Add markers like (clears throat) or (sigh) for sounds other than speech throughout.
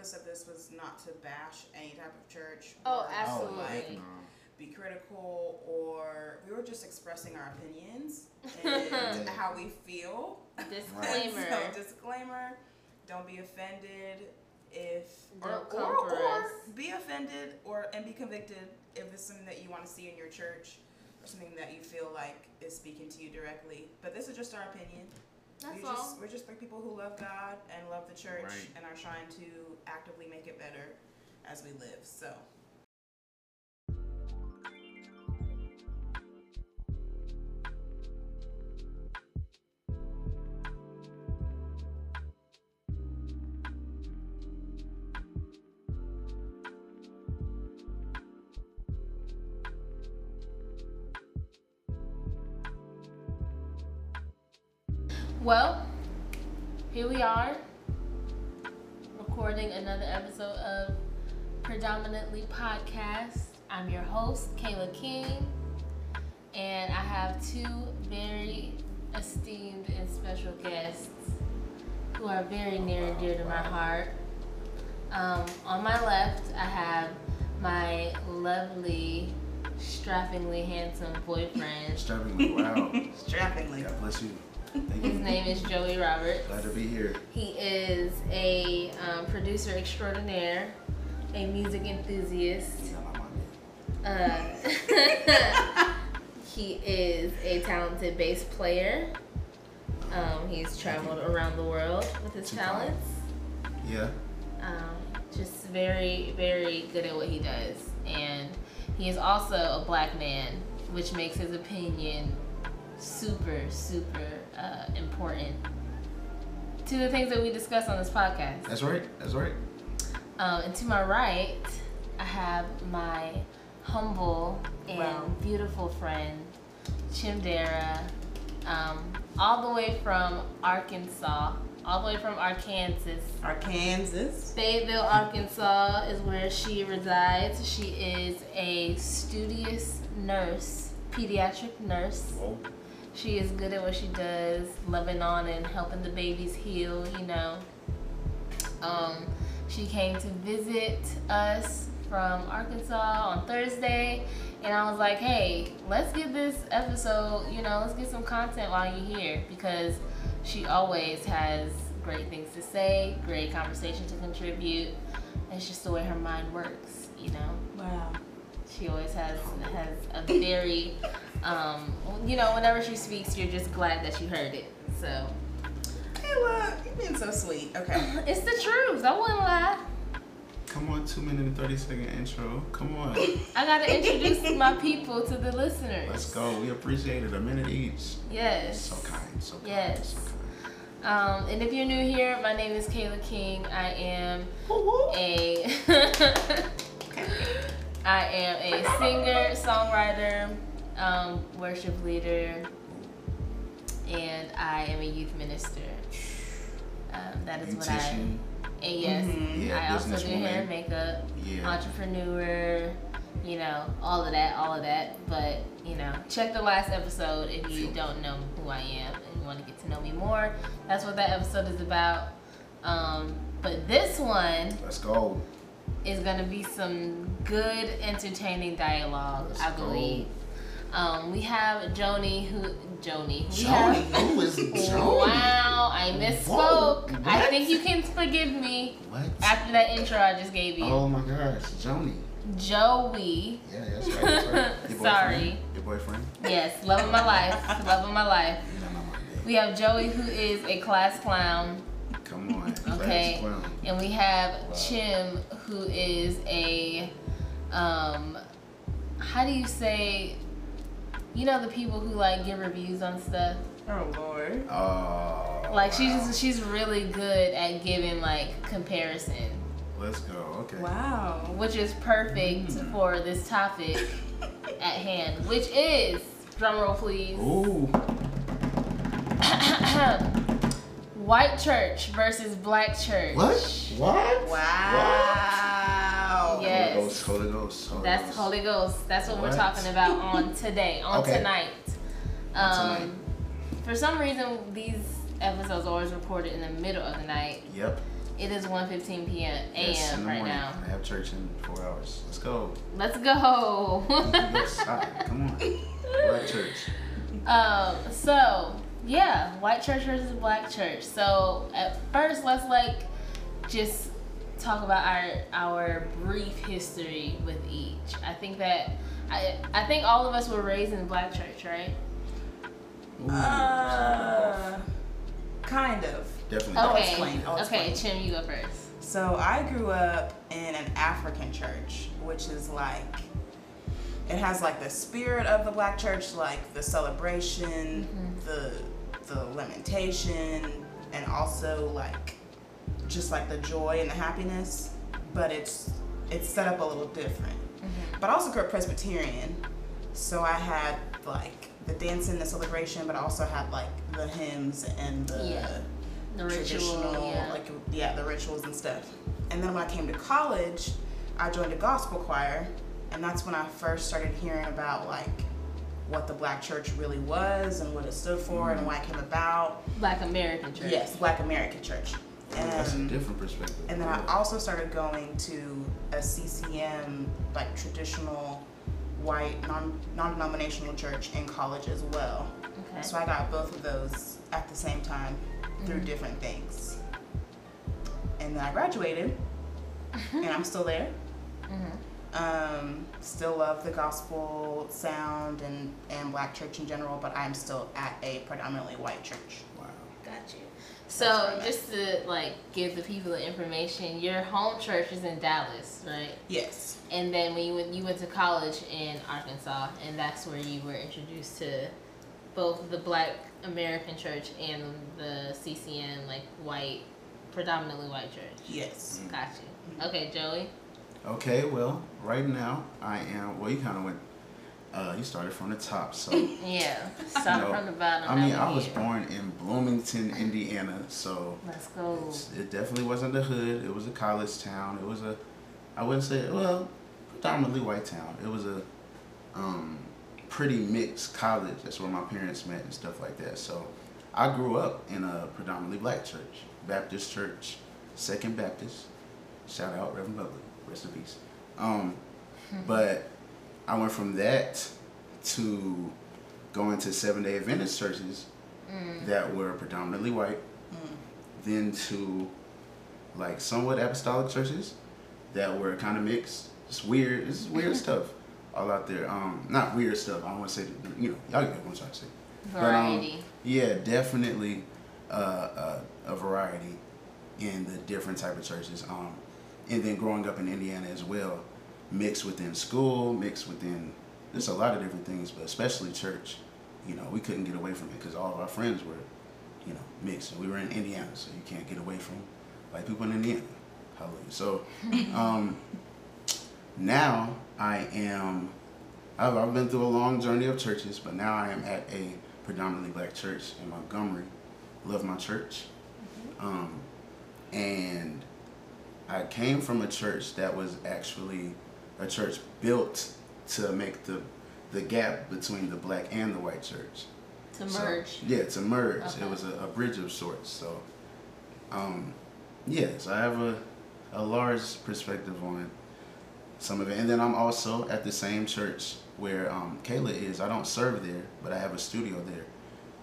purpose of this was not to bash any type of church. Oh, or absolutely. Oh, like, no. be critical, or we were just expressing our opinions (laughs) and how we feel. Disclaimer. (laughs) so, disclaimer: Don't be offended if Don't or, come or, for or us. be offended or and be convicted if it's something that you want to see in your church or something that you feel like is speaking to you directly. But this is just our opinion. That's we all. just we're just three people who love God and love the church Right. and are trying to actively make it better as we live. So Well, here we are, recording another episode of Predominantly Podcast. I'm your host, Kayla King, and I have two very esteemed and special guests who are very near and dear to my heart. Um, on my left, I have my lovely, strappingly handsome boyfriend. Strappingly, wow. (laughs) strappingly. God bless you. His name is Joey Roberts. Glad to be here. He is a um, producer extraordinaire, a music enthusiast. You got my money. Uh, (laughs) (laughs) he is a talented bass player. Um, he's traveled around the world with his talents. Yeah. Um, just very, very good at what he does. And he is also a black man, which makes his opinion super, super uh, important to the things that we discuss on this podcast. That's right. That's right. Um, and to my right, I have my humble and Wow. beautiful friend, Chimdara, um, all the way from Arkansas, all the way from Arkansas. Arkansas. Fayetteville, Arkansas is where she resides. She is a studious nurse, pediatric nurse. Whoa. She is good at what she does, loving on and helping the babies heal, you know. Um, she came to visit us from Arkansas on Thursday, and I was like, hey, let's get this episode, you know, let's get some content while you're here because she always has great things to say, great conversation to contribute. It's just the way her mind works, you know. Wow. She always has has a very, um, you know, whenever she speaks, you're just glad that you heard it. So Kayla, you're being so sweet. Okay. (laughs) it's the truth. I wouldn't lie. Come on, two minute and 30 second intro. Come on. (laughs) I gotta introduce my people to the listeners. Let's go. We appreciate it. A minute each. Yes. So kind. So kind. Yes. So kind. Um, and if you're new here, my name is Kayla King. I am a (laughs) I am a singer, songwriter, um, worship leader, and I am a youth minister. Um, that is what I. Beautician. And yes, Mhm. Yeah, I also do businesswoman. hair and makeup, Yeah. entrepreneur, you know, all of that, all of that. But you know, check the last episode if you don't know who I am and you want to get to know me more. That's what that episode is about. Um, but this one Let's go. is gonna be some good, entertaining dialogue, Let's I go. Um, we have Joni who Joni. We Joni. have- Who is (laughs) Joni? Wow, I misspoke. Whoa, I think you can forgive me What? after that intro I just gave you. Oh my gosh. Joni. Joey. Yeah, that's right. That's right. Your (laughs) Sorry. Your boyfriend? Yes, love of my life. Love of my life. You got my money. We have Joey who is a class clown. Come on. Okay. Clown. And we have Wow. Chim who is a um how do you say you know the people who like give reviews on stuff? Oh Lord. Oh. Like wow. she's she's really good at giving like comparison. Let's go. Okay. Wow. which is perfect Mm. for this topic (laughs) at hand, which is drumroll please. Ooh. (coughs) White church versus black church. What? What? Wow. Yes. Holy Ghost. Holy Ghost. Holy That's Ghost. Holy Ghost. That's what, we're talking about on today, on Okay. tonight. On Um, tonight. For some reason, these episodes are always recorded in the middle of the night, Yep. It is 1:15 p.m. Yes, in a.m. the right morning. now. I have church in four hours. Let's go. Let's go. Yes, all right, come on. Black church. (laughs) um. So yeah, white church versus black church. So at first, let's like just talk about our our brief history with each. I think that I I think all of us were raised in black church, right? Ooh, Uh, kind of. Definitely. I'll Okay. explain, I'll okay, explain. Chim, you go first. So I grew up in an African church, which is like it has like the spirit of the black church, like the celebration, the the lamentation, and also like just like the joy and the happiness. But it's it's set up a little different. Mm-hmm. But I also grew up Presbyterian, so I had like the dancing, the celebration, but I also had like the hymns and the Yeah. The ritual, traditional, yeah. like yeah, the rituals and stuff. And then when I came to college, I joined a gospel choir, and that's when I first started hearing about like what the black church really was and what it stood for and mm-hmm. why it came about. Black American church. Yes, Black American Church. That's a And, different perspective. and then I also started going to a CCM, like traditional white non non denominational church in college as well. Okay. So I got both of those at the same time through different things. And then I graduated, (laughs) and I'm still there. Mm-hmm. Um, still love the gospel sound and, and black church in general, but I'm still at a predominantly white church. Wow. Got you. That's So where I'm at. just to like give the people the information, your home church is in Dallas, right? Yes. And then when you went, you went to college in Arkansas, and that's where you were introduced to both the Black American Church and the CCM, like white, predominantly white church. Yes. Got you. Okay, Joey. Okay, well, right now I am. Well, you kind of went. Uh, you started from the top, so (laughs) Yeah. Start No, from the bottom. I mean, I was here. born in Bloomington, Indiana, so Let's go. it definitely wasn't the hood. It was a college town. It was a, I wouldn't say well, predominantly white town. It was a, um, pretty mixed college. That's where my parents met and stuff like that. So, I grew up in a predominantly black church, Baptist church, Second Baptist. Shout out Reverend Buckley, rest in peace. Um, but I went from that to going to Seven Day Adventist churches Mm. that were predominantly white, then to like somewhat apostolic churches that were kind of mixed. It's weird. It's weird (laughs) stuff all out there. Um, not weird stuff. I don't want to say you know y'all get what I'm trying to say. But, um, Variety. Yeah, definitely uh, uh, a variety in the different type of churches. Um, and then growing up in Indiana as well, mixed within school, mixed within there's a lot of different things, but especially church. You know, we couldn't get away from it because all of our friends were, you know, mixed. And we were in Indiana, so you can't get away from white people in Indiana. Hallelujah. So (laughs) um, now I am. I've, I've been through a long journey of churches, but now I am at a predominantly black church in Montgomery. Love my church. Um, and I came from a church that was actually a church built to make the the gap between the black and the white church. To So- merge. yeah, to merge. Okay. It was a, a bridge of sorts. So, um, yes, I have a, a large perspective on some of it. And then I'm also at the same church where um, Kayla is. I don't serve there, but I have a studio there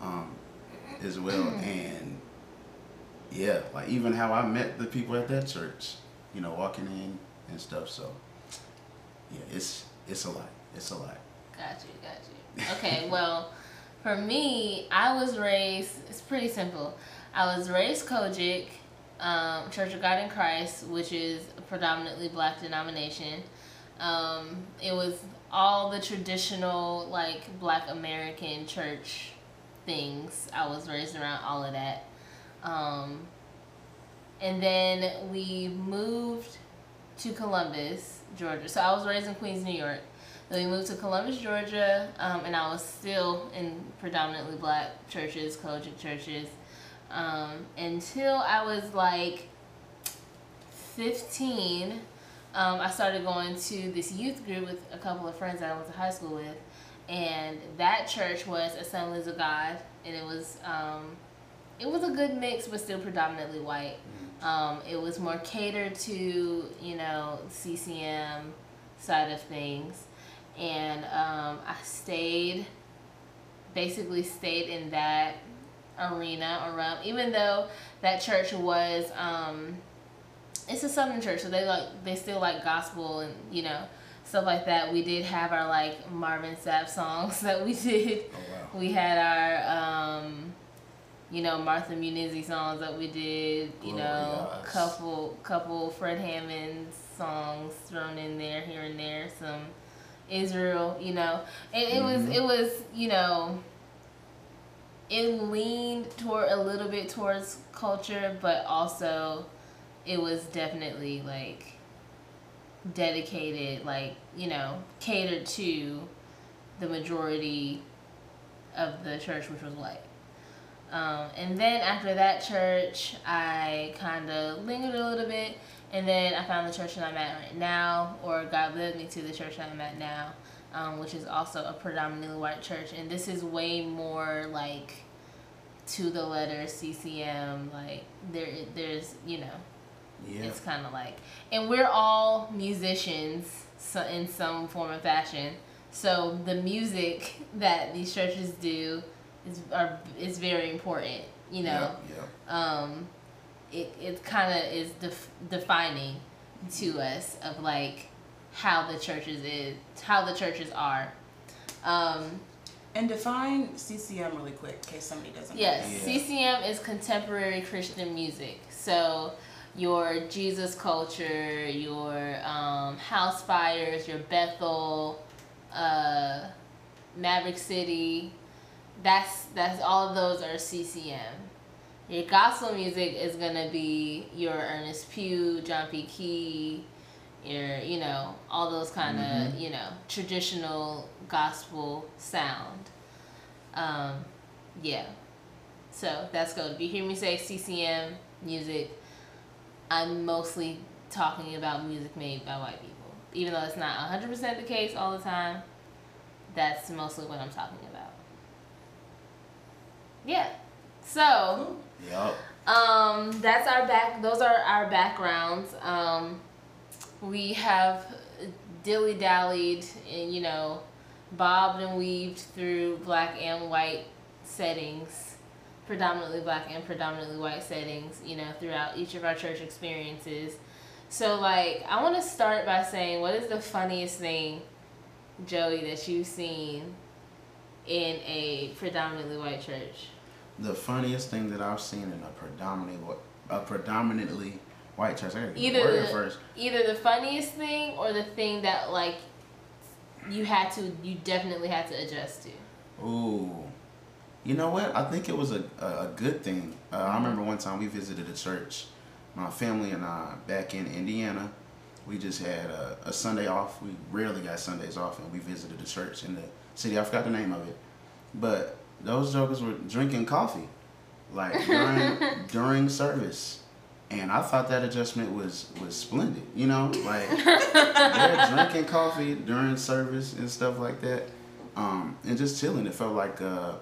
um, as well. (clears throat) and yeah, like even how I met the people at that church, you know, walking in and stuff. So, yeah, it's it's a lot. It's a lot. Got you, got you. Okay, (laughs) well, for me, I was raised, it's pretty simple. I was raised COGIC, um, Church of God in Christ, which is a predominantly black denomination. Um, it was all the traditional, like, black American church things. I was raised around all of that. Um, and then we moved to Columbus, Georgia. So I was raised in Queens, New York. Then we moved to Columbus, Georgia, um, and I was still in predominantly black churches, COGIC churches, um, until I was like 15. Um, I started going to this youth group with a couple of friends that I went to high school with, and that church was Assemblies of God, and it was um, it was a good mix, but still predominantly white. Um, it was more catered to, you know, CCM side of things. And um, I stayed, basically stayed in that arena around, even though that church was, um, it's a southern church, so they like, they still like gospel and, you know, stuff like that. We did have our like Marvin Sapp songs (laughs) that we did. Oh wow. We had our, um, you know, Martha Munizzi songs that we did. You know, Glorious. couple couple Fred Hammond songs thrown in there here and there. Some Israel. You know, and it was Mhm. it was you know. It leaned toward a little bit towards culture, but also it was definitely like dedicated, like, you know, catered to the majority of the church, which was white. Um, and then after that church, I kind of lingered a little bit, and then I found the church that I'm at right now, or God led me to the church that I'm at now, um, which is also a predominantly white church. And this is way more like to the letter CCM. Like there, there's you know, Yeah. it's kind of like, and we're all musicians so in some form or fashion. So the music (laughs) that these churches do is are is very important. You know, Yeah. um, it it kind of is def- defining to us of like how the churches is how the churches are. Um, And define CCM really quick, in case somebody doesn't. know. Yes, Yeah. CCM is contemporary Christian music. So your Jesus culture, your um, Housefires, your Bethel, uh, Maverick City, that's that's all of those are CCM. Your gospel music is gonna be your Ernest Pugh, John P. Kee, your you know all those kind of Mhm. you know traditional gospel sound. Um, yeah. So that's good. If you hear me say CCM music, I'm mostly talking about music made by white people. Even though it's not 100% the case all the time, that's mostly what I'm talking about. Yeah. So, Yup. um, that's our back. Those are our backgrounds. Um, we have dilly dallied and you know, bobbed and weaved through black and white settings, predominantly black and predominantly white settings. You know, throughout each of our church experiences. So, like, I want to start by saying, what is the funniest thing, Joey, that you've seen in a predominantly white church? The funniest thing that I've seen in a predominantly a predominantly white church. I gotta get Either the first. either the funniest thing or the thing that like you had to you definitely had to adjust to Ooh. You know what? I think it was a, a, good thing. Uh. I remember one time we visited a church, my family and I, back in Indiana. We just had a, a Sunday off. We rarely got Sundays off, and we visited a church in the city. I forgot the name of it. But those jokers were drinking coffee, like during, (laughs) during service. And I thought that adjustment was, was splendid, you know? Like, (laughs) they're drinking coffee during service and stuff like that, um, and just chilling. It felt like, uh,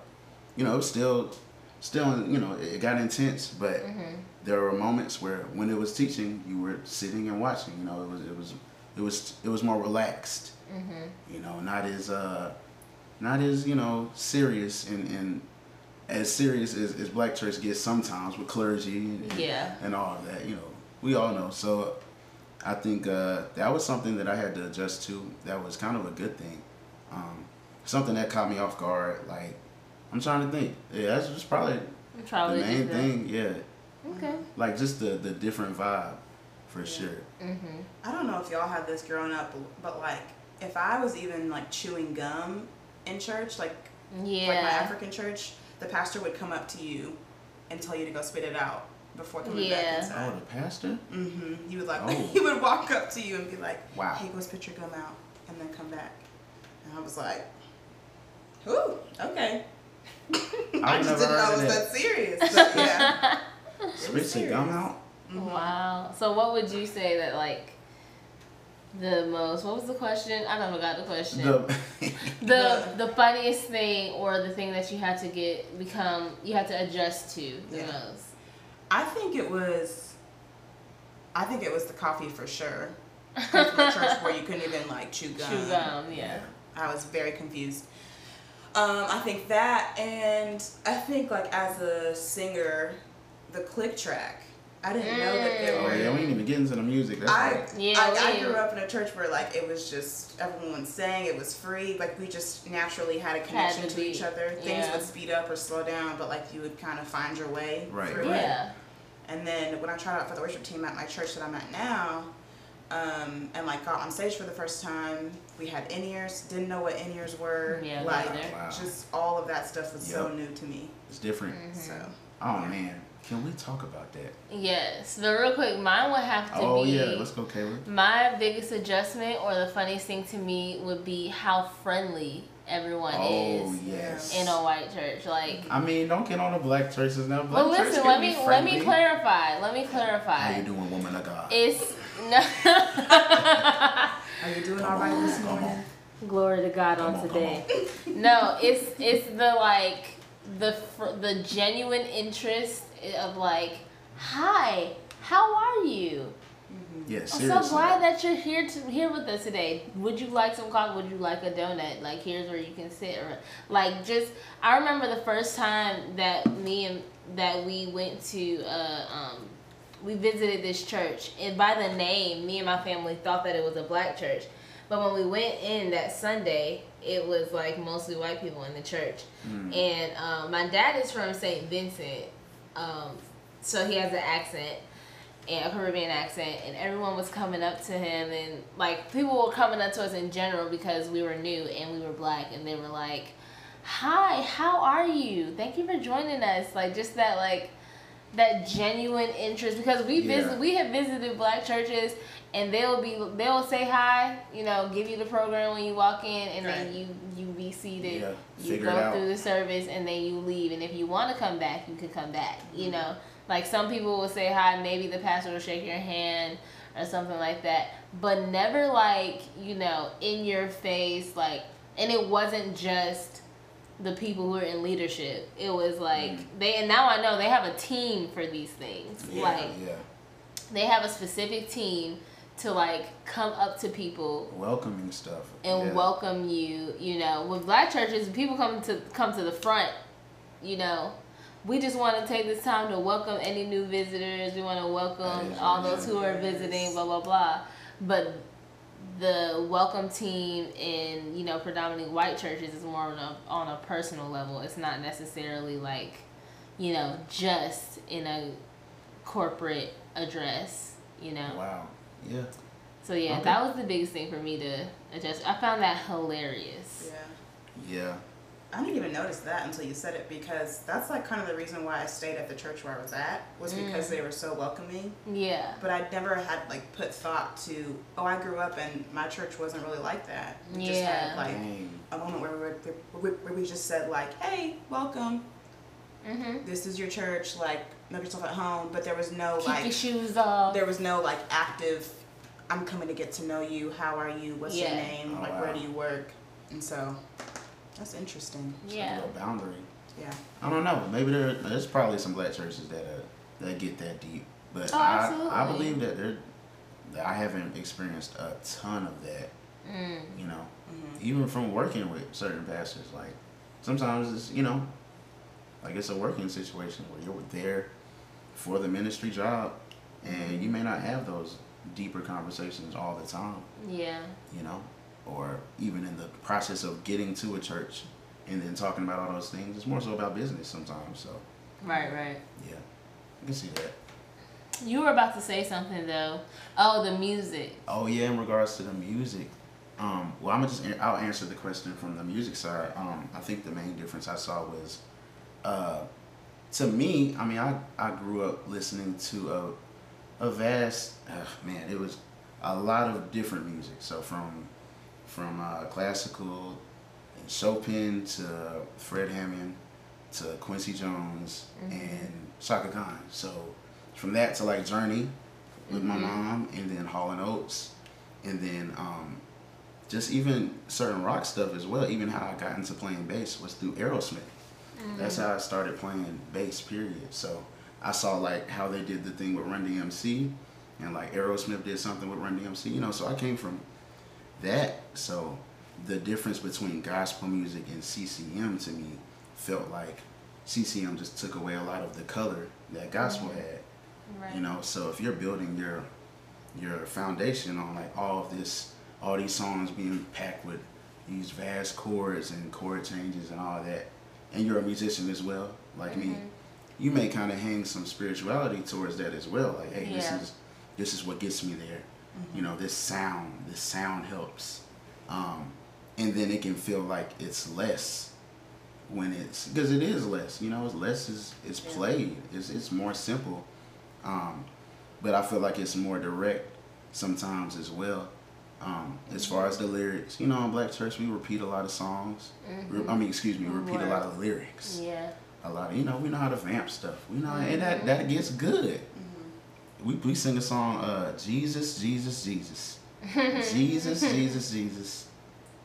you know, it was still, still, you know, it got intense, but there were moments where when it was teaching, you were sitting and watching. You know, it was, it was, it was, it was more relaxed. You know, not as, uh, not as you know serious and, and as serious as, as black church gets sometimes with clergy and, Yeah. and all of that. You know, we all know. So I think uh, that was something that I had to adjust to. That was kind of a good thing. Um, something that caught me off guard. Like I'm trying to think. Yeah, that's just probably probably the main thing. Yeah, okay like just the the different vibe for sure. mm-hmm I don't know if y'all had this growing up, but like if I was even like chewing gum in church, like yeah like my African church, the pastor would come up to you and tell you to go spit it out before coming Yeah. back Oh, the pastor. Mm-hmm. He would like (laughs) Oh. he would walk up to you and be like, Wow. "Hey, go spit your gum out and then come back." And I was like, "Ooh, okay." (laughs) I I've just didn't know heard it was that. that serious. But yeah. (laughs) Spit your gum out. Mhm. wow so what would you say that like the most what was the question i never got the question The, (laughs) the the funniest thing or the thing that you had to get become you had to adjust to the Yeah. most I think it was I think it was the coffee for sure. (laughs) Coming from church where you couldn't even like chew gum. Chew gum, yeah. I was very confused. Um, I think that, and I think like as a singer, the click track. I didn't know that there Oh yeah, we ain't even get into the music. That's I, right. Yeah, I, I grew up in a church where like it was just everyone sang, it was free, like we just naturally had a connection to to, each other. Things yeah. would speed up or slow down, but like you would kind of find your way Right, through right. it. Yeah. And then when I tried out for the worship team at my church that I'm at now, um, and like got on stage for the first time, we had in ears, didn't know what in ears were. Yeah, like. Wow. just all of that stuff was so new to me. It's different. Mm-hmm. So Oh man, can we talk about that? Yes. But real quick, mine would have to Oh be Oh yeah, let's go, Kayla. my biggest adjustment or the funniest thing to me would be how friendly everyone Oh is yes. in a white church. Like I mean, don't get on the black churches now. Black well listen, let me let me clarify. Let me clarify. How you doing, woman of God? It's (laughs) no are you doing all right this Come morning? on. Glory to God Come on on, come today. No, it's it's the like the the genuine interest of like, hi, how are you? Yeah, I'm so glad that you're here to here with us today. Would you like some coffee? Would you like a donut? Like here's where you can sit or like just I remember the first time that me and that we went to uh um we visited this church and by the name me and my family thought that it was a black church. But when we went in that Sunday, it was like mostly white people in the church. Mm. And um, my dad is from St. Vincent, um, so he has an accent and a Caribbean accent, and everyone was coming up to him, and like people were coming up to us in general because we were new and we were black, and they were like, "Hi, how are you? Thank you for joining us." Like just that like that genuine interest because we Yeah. visit we have visited black churches and they'll be they'll say hi you know give you the program when you walk in and then you you be seated. Yeah, you go through the service and then you leave. And if you want to come back you can come back you know? Like some people will say hi maybe the pastor will shake your hand or something like that. But never like you know in your face like and it wasn't just the people who are in leadership. It was like Mm. they and now i know they have a team for these things. Yeah, like yeah. they have a specific team to like come up to people Welcoming stuff. and yeah. welcome you. You know, with black churches, people come to come to the front. You know, we just want to take this time to welcome any new visitors. We want to welcome is all those who are visiting. Blah blah blah. But the welcome team in you know predominantly white churches is more on a on a personal level. It's not necessarily like you know just in a corporate address. You know. Wow. Yeah. So yeah, Okay. that was the biggest thing for me to adjust. I found that hilarious. Yeah. Yeah. I didn't even notice that until you said it because that's like kind of the reason why I stayed at the church where I was at was because Mm. they were so welcoming. Yeah. But I never had like put thought to oh I grew up and my church wasn't really like that. We just Yeah. had like Dang. a moment where we, were, where where we just said like hey welcome Mhm. this is your church like make yourself at home but there was no Keep like your shoes off. there was no like active I'm coming to get to know you how are you what's your name Oh, like wow. where do you work and so that's interesting It's Yeah. Like a little boundary. yeah I don't know. Maybe there there's probably some black churches that uh, that get that deep, but Oh, I I believe that there that I haven't experienced a ton of that. Mm. You know, Mhm. even from working with certain pastors, like sometimes it's you know, like it's a working situation where you're there for the ministry job, and you may not have those deeper conversations all the time. Yeah. you know, or even in the process of getting to a church and then talking about all those things. It's more so about business sometimes. So Right. Right. yeah, I can see that. You were about to say something though. Oh, the music. Oh yeah, in regards to the music, um, well I'm gonna just I'll answer the question from the music side. Um, I think the main difference I saw was, uh, to me, I mean I I grew up listening to a a vast uh, man. It was a lot of different music. So from from uh, classical and Chopin to Fred Hammond to Quincy Jones and Chaka Khan. So from that to like Journey with my Mhm. mom, and then Hall and Oates, and then um, just even certain rock stuff as well. Even how I got into playing bass was through Aerosmith. That's how I started playing bass. Period. So I saw like how they did the thing with Run DMC, and like Aerosmith did something with Run DMC. You know, so I came from that. So the difference between gospel music and CCM to me felt like CCM just took away a lot of the color that gospel Mhm. had. Right. You know, so if you're building your your foundation on like all of this, all these songs being packed with these vast chords and chord changes and all that, and you're a musician as well, like me, Mhm. you may kind of hang some spirituality towards that as well. Like, hey, Yeah. this is this is what gets me there. You know, this sound, this sound helps, um, and then it can feel like it's less when it's because it is less. You know, it's less is it's Yeah. played. It's it's more simple, um, but I feel like it's more direct sometimes as well. Um, as far as the lyrics, you know, in Black Church we repeat a lot of songs. Re- I mean, excuse me, we repeat a lot of lyrics. Yeah. A lot of you know we know how to vamp stuff. We know and that that gets good. We we sing a song, uh, Jesus, Jesus, Jesus, (laughs) Jesus, Jesus, Jesus.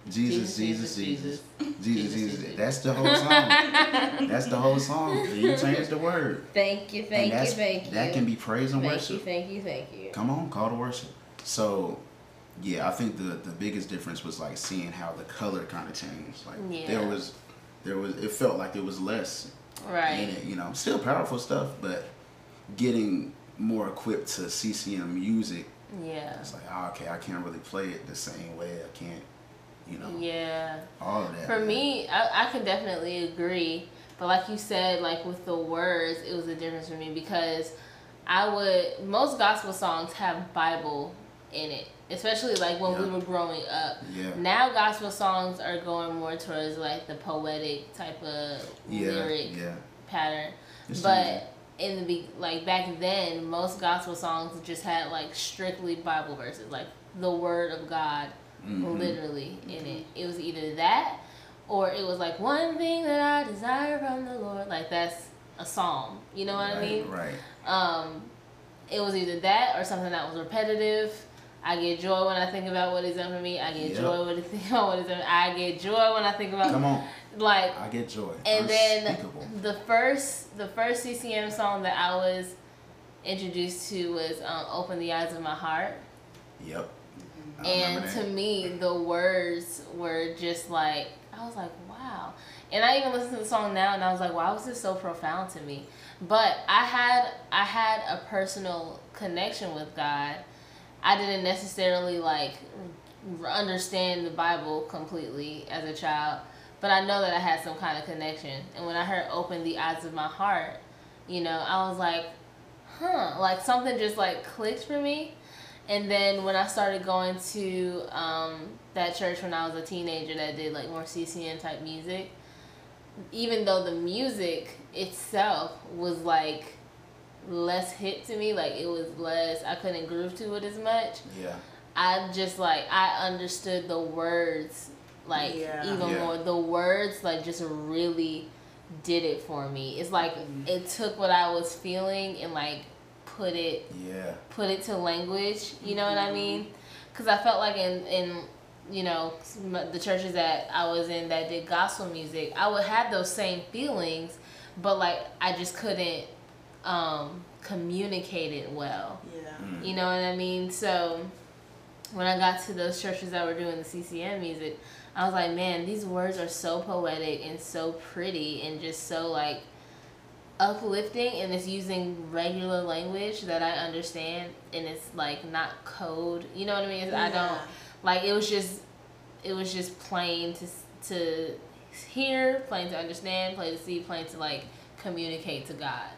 Jesus, Jesus, Jesus, Jesus, Jesus. (laughs) That's the whole song. (laughs) That's the whole song. You change the word. Thank you, thank you, thank you. That can be praise and thank worship. you, thank you, thank you. Come on, call to worship. So, yeah, I think the the biggest difference was like seeing how the color kind of changed. Like Yeah. there was, there was. It felt like there was less in it. You know, still powerful stuff, but getting more equipped to CCM music. Yeah. It's like, oh, okay, I can't really play it the same way. I can't, you know, Yeah. all of that. For me, I, I can definitely agree. But like you said, like with the words, it was a difference for me because I would most gospel songs have Bible in it, especially like when we were growing up. yeah, Now gospel songs are going more towards like the poetic type of yeah, lyric yeah. pattern. It's but in the be- like back then, most gospel songs just had like strictly Bible verses, like the word of God Mhm. literally in it. It was either that or it was like one thing that I desire from the Lord. Like that's a psalm. You know what I mean? Right. Um, it was either that or something that was repetitive. I get joy when I think about what He's done for me. I get Yep. joy when I think about what He's done. I get joy when I think about Come on, like I get joy. and then the first the first CCM song that I was introduced to was um, "Open the Eyes of My Heart," Yep. And to me the words were just like I was like, wow. And I even listened to the song now, and I was like, why was this so profound to me? But I had I had a personal connection with God. I didn't necessarily like understand the Bible completely as a child, but I know that I had some kind of connection. And when I heard "Open the Eyes of My Heart," you know, I was like, huh, like something just like clicked for me. And then when I started going to um, that church when I was a teenager that did like more CCM type music, even though the music itself was like less hit to me, like it was less, I couldn't groove to it as much. Yeah. I just like I understood the words like Yeah. even Yeah. more. The words like just really did it for me. It's like mm. it took what I was feeling and like put it Yeah. put it to language. You know what I mm-hmm. mean? Because I felt like in in you know the churches that I was in that did gospel music, I would have those same feelings, but like I just couldn't um, communicate it well. Yeah. Mm. You know what I mean? So when I got to those churches that were doing the CCM music, I was like, man, these words are so poetic and so pretty and just so like uplifting and it's using regular language that I understand and it's like not code. You know what I mean? It's- I don't like it was just it was just plain to to hear, plain to understand, plain to see, plain to like communicate to God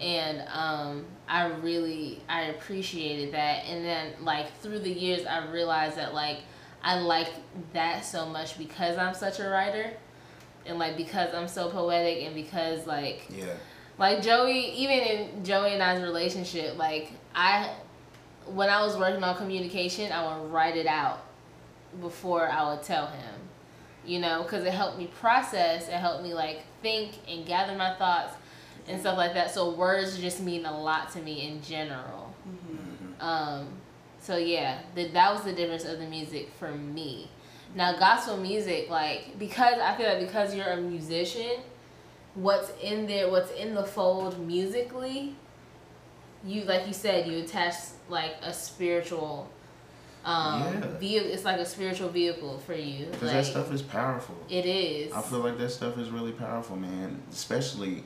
and um, I really I appreciated that. And then like through the years, I realized that like I like that so much because I'm such a writer, and like because I'm so poetic, and because like Yeah. like Joey, even in Joey and I's relationship, like I when I was working on communication, I would write it out before I would tell him. You know, because it helped me process, it helped me like think and gather my thoughts and stuff like that. So words just mean a lot to me in general. Mhm. Um, so yeah, the, that was the difference of the music for me. Now gospel music, like because I feel like because you're a musician, what's in there, what's in the fold musically, you like you said you attach like a spiritual um Yeah. vehicle it's like a spiritual vehicle for you Because like that stuff is powerful. it is I feel like that stuff is really powerful, man. Especially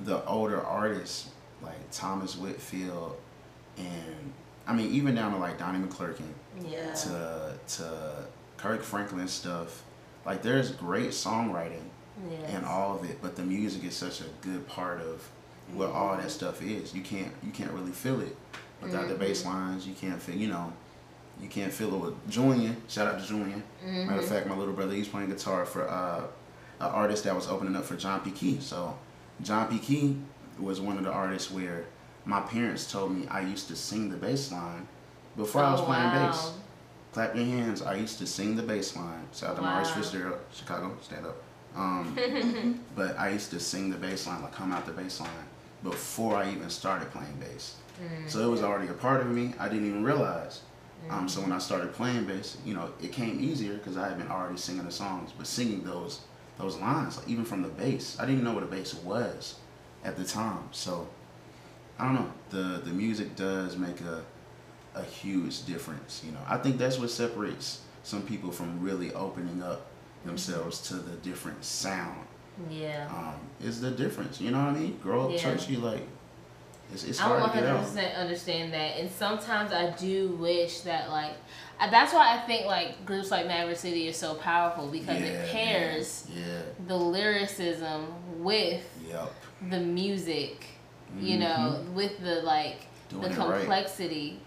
the older artists like Thomas Whitfield and I mean even down to like Donnie McClurkin yeah to to Kirk Franklin stuff. Like there's great songwriting yes. and all of it, but the music is such a good part of what all that stuff is. You can't you can't really feel it without the Mhm. bass lines. You can't feel you know you can't feel it with Julian. Shout out to Julian. Matter of Mhm. fact, my little brother he's playing guitar for uh, an artist that was opening up for John P. Kee. So John P. Kee was one of the artists where my parents told me I used to sing the bass line before I was Oh, playing wow. bass. Clap your hands. I used to sing the bass line. Shout out to Maurice Fitzgerald, Chicago, stand up. Um, (laughs) but I used to sing the bass line, like come out the bass line, before I even started playing bass. Mm. So it was already a part of me. I didn't even realize. Um, so when I started playing bass, you know, it came easier because I had been already singing the songs, but singing those those lines, like even from the bass, I didn't even know what a bass was at the time. So I don't know. The the music does make a a huge difference. You know, I think that's what separates some people from really opening up themselves to the different sound. yeah Um, is the difference. You know what I mean? Grow up Yeah. churchy like. It's, it's I hard one to get hundred out. percent understand that, and sometimes I do wish that like that's why I think like groups like Maverick City is so powerful because Yeah, it pairs Yeah. the lyricism with Yep. the music, you mm-hmm. know, with the like Doing the it right. complexity,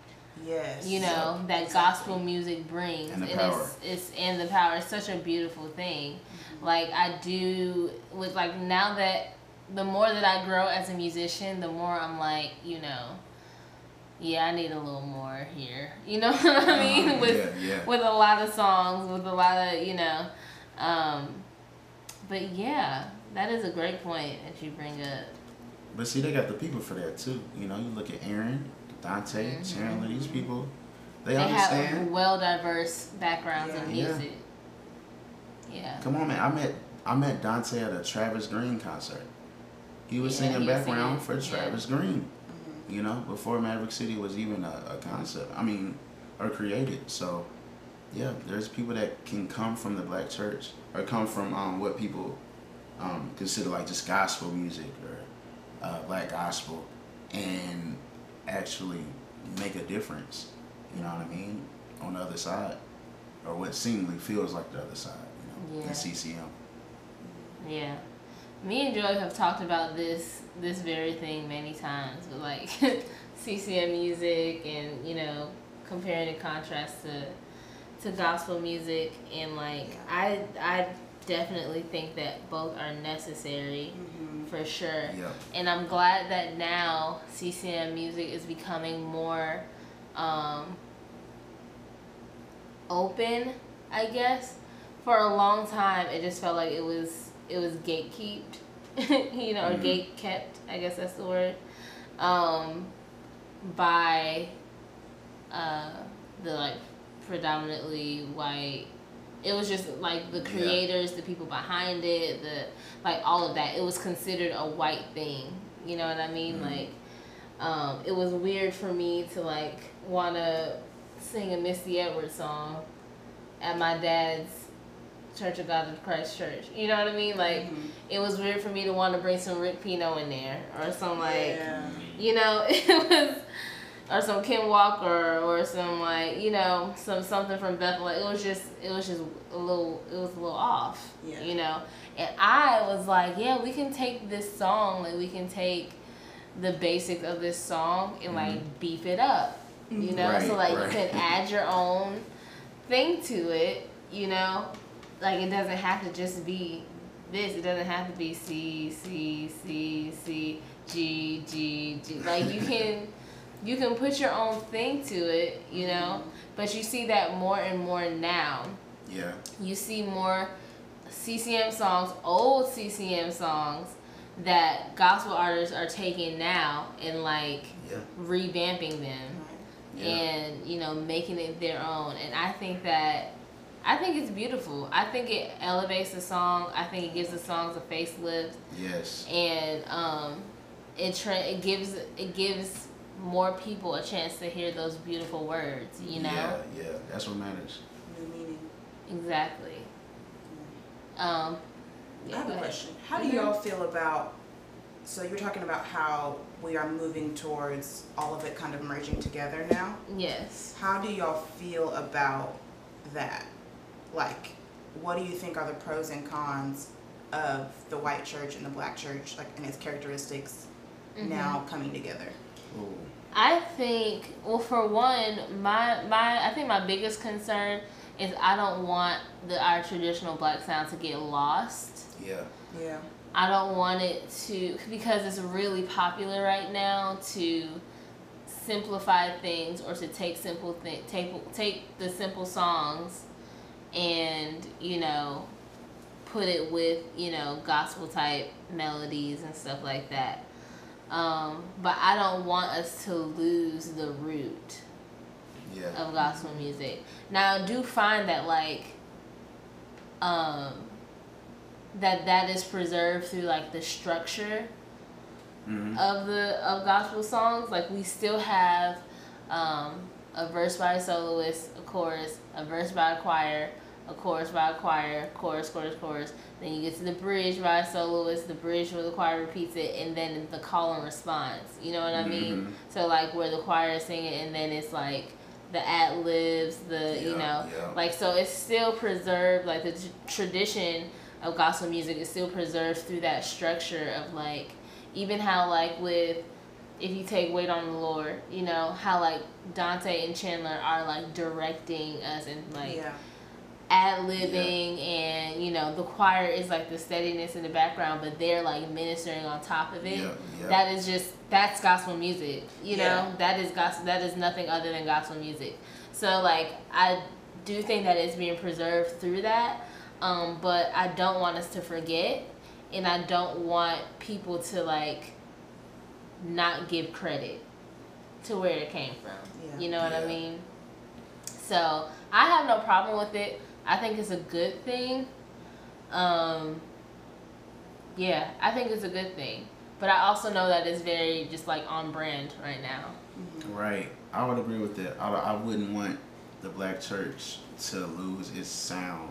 Yes. you know, that Exactly. gospel music brings, And the it's power. it's and the power. It's such a beautiful thing. Mm-hmm. Like I do with like now that the more that I grow as a musician, the more I'm like, you know, yeah, I need a little more here. You know (laughs) what I mean? Uh-huh. with yeah, yeah. with a lot of songs, with a lot of you know, um, but yeah, that is a great point that you bring up. But see, they got the people for that too. You know, you look at Aaron, Dante, Chandler, these people, they, Mm-hmm. They have understand. well diverse backgrounds in Yeah. Yeah. music. Yeah. Come on, man. I met I met Dante at a Travis Green concert. He was Yeah, singing he was background singing, for yeah. Travis Green. You know, before Maverick City was even a, a concept. I mean, or created. So, yeah, there's people that can come from the black church or come from um, what people um, consider like just gospel music or uh, black gospel and actually make a difference. You know what I mean? On the other side, or what seemingly feels like the other side. You know, Yeah. in CCM. Yeah. Me and Joy have talked about this this very thing many times with like (laughs) CCM music and, you know, comparing and contrast to to gospel music and like I I definitely think that both are necessary for sure. Yeah. And I'm glad that now CCM music is becoming more um, open, I guess. For a long time, it just felt like it was it was gatekept, (laughs) you know, or Mhm. gate kept. I guess that's the word. Um, by uh, the like predominantly white. It was just like the Yeah. creators, the people behind it, the like all of that. It was considered a white thing. You know what I mean? Mhm. Like, um, it was weird for me to like wanna sing a Misty Edwards song at my dad's Church of God of Christ church. You know what I mean? Like, Mm-hmm. it was weird for me to want to bring some Rick Pino in there or some like yeah. you know (laughs) it was or some Kim Walker or some like you know some something from Bethel. It was just it was just a little it was a little off. Yeah. You know, and I was like, yeah, we can take this song, like we can take the basics of this song and like beef it up. You know, so like right. you can add your own thing to it. You know, like it doesn't have to just be this. It doesn't have to be C C C C G G G. Like you can you can put your own thing to it, you know. But you see that more and more now. Yeah. You see more CCM songs, old CCM songs that gospel artists are taking now and like Yeah. revamping them Yeah. and you know making it their own and i think that i think it's beautiful i think it elevates the song i think it gives the songs a facelift Yes. and um it tra- it gives it gives more people a chance to hear those beautiful words. You know. Yeah, yeah, that's what matters. New meaning. Exactly. Um, I have go a ahead. question. How do Mhm. y'all feel about? So you're talking about how we are moving towards all of it kind of merging together now. Yes. How do y'all feel about that? Like, what do you think are the pros and cons of the white church and the black church, like, and its characteristics Mhm. now coming together? Ooh. I think well for one, my my I think my biggest concern is I don't want the our traditional black sound to get lost. Yeah, Yeah. I don't want it to because it's really popular right now to simplify things or to take simple thing take take the simple songs and you know put it with you know gospel type melodies and stuff like that. Um, but I don't want us to lose the root yeah, of gospel music. Now I do find that like um that that is preserved through like the structure hmm of the of gospel songs. Like we still have um a verse by a soloist, a chorus, a verse by a choir, a chorus by a choir, chorus, chorus, chorus. Then you get to the bridge by a soloist, the bridge where the choir repeats it, and then the call and response. You know what I mean? Mhm. So like where the choir is singing, and then it's like the ad libs, the you know, yeah. like so it's still preserved. Like the t- tradition of gospel music is still preserved through that structure of like even how like with if you take wait on the lord you know how like dante and chandler are like directing us and like yeah. ad libbing and you know the choir is like the steadiness in the background but they're like ministering on top of it. Yeah, yeah. that is just that's gospel music you know? That is gospel that is nothing other than gospel music. So like i do think that it's being preserved through that um, but i don't want us to forget and i don't want people to like not give credit to where it came from. Yeah. you know what i mean? So i have no problem with it. I think it's a good thing. Um, yeah i think it's a good thing. But i also know that it's very just like on brand right now. Right. I would agree with that. I, I wouldn't want the black church to lose its sound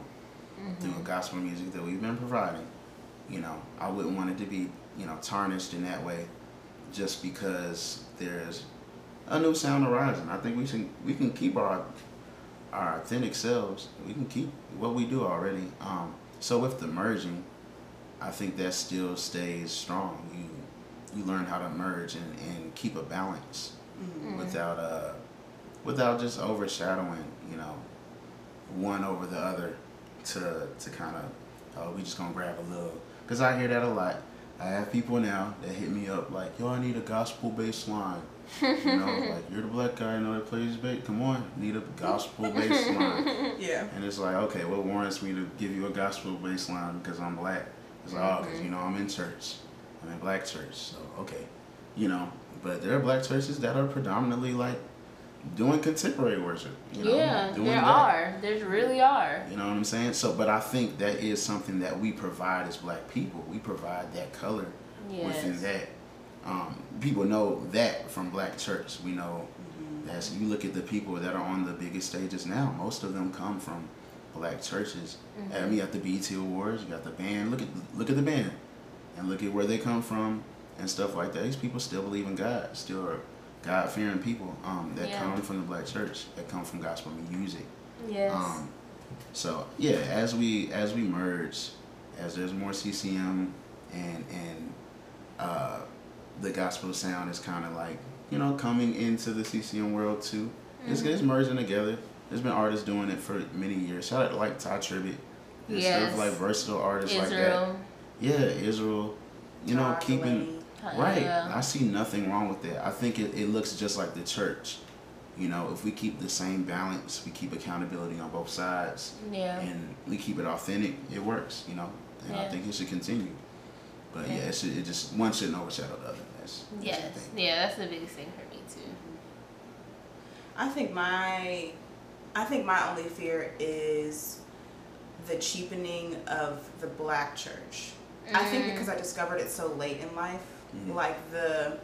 through the gospel music that we've been providing. You know, I wouldn't want it to be, you know, tarnished in that way just because there's a new sound arising. I think we can we can keep our our authentic selves. We can keep what we do already. Um, so with the merging, I think that still stays strong. You you learn how to merge and, and keep a balance Mm-hmm. without uh without just overshadowing you know one over the other to to kind of oh we just gonna grab a little because I hear that a lot. I have people now that hit me up like yo I need a gospel bass line. you know (laughs) like you're the black guy I know that plays bass. Come on, need a gospel bass (laughs) line. Yeah. And it's like, okay, what warrants me to give you a gospel bass line because I'm black? It's like, oh, because, mm-hmm. you know, I'm in church. I'm in black church. So, okay. You know, but there are black churches that are predominantly like doing contemporary worship. You know, yeah doing there that. are there really are You know what I'm saying? So, but I think that is something that we provide as black people. We provide that color within yes that. Um, people know that from black church. We know Mm-hmm. that's you look at the people that are on the biggest stages now. Most of them come from black churches. I mean, you got the BET Awards. You got the band. Look at look at the band, and look at where they come from and stuff like that. These people still believe in God. Still are God fearing people um, that Yeah. come from the black church. That come from gospel music. yes Um, so yeah, as we as we merge, as there's more CCM and and uh, the gospel sound is kind of like you know coming into the CCM world too. It's, it's merging together. There's been artists doing it for many years. Shout out to like Tye Tribbett. There's Yes. stuff like versatile artists like that. israel Yeah, Israel. You know, keeping. Right. yeah. I see nothing wrong with that. I think it, it looks just like the church. You know, if we keep the same balance, we keep accountability on both sides, yeah and we keep it authentic, it works, you know? And I think it should continue. But yeah, Yeah. it, should, it just, one shouldn't overshadow the other. That's, that's yes the yeah that's the biggest thing for me too I think my I think my only fear is the cheapening of the black church. I think Mm. because I discovered it so late in life, Mhm. like the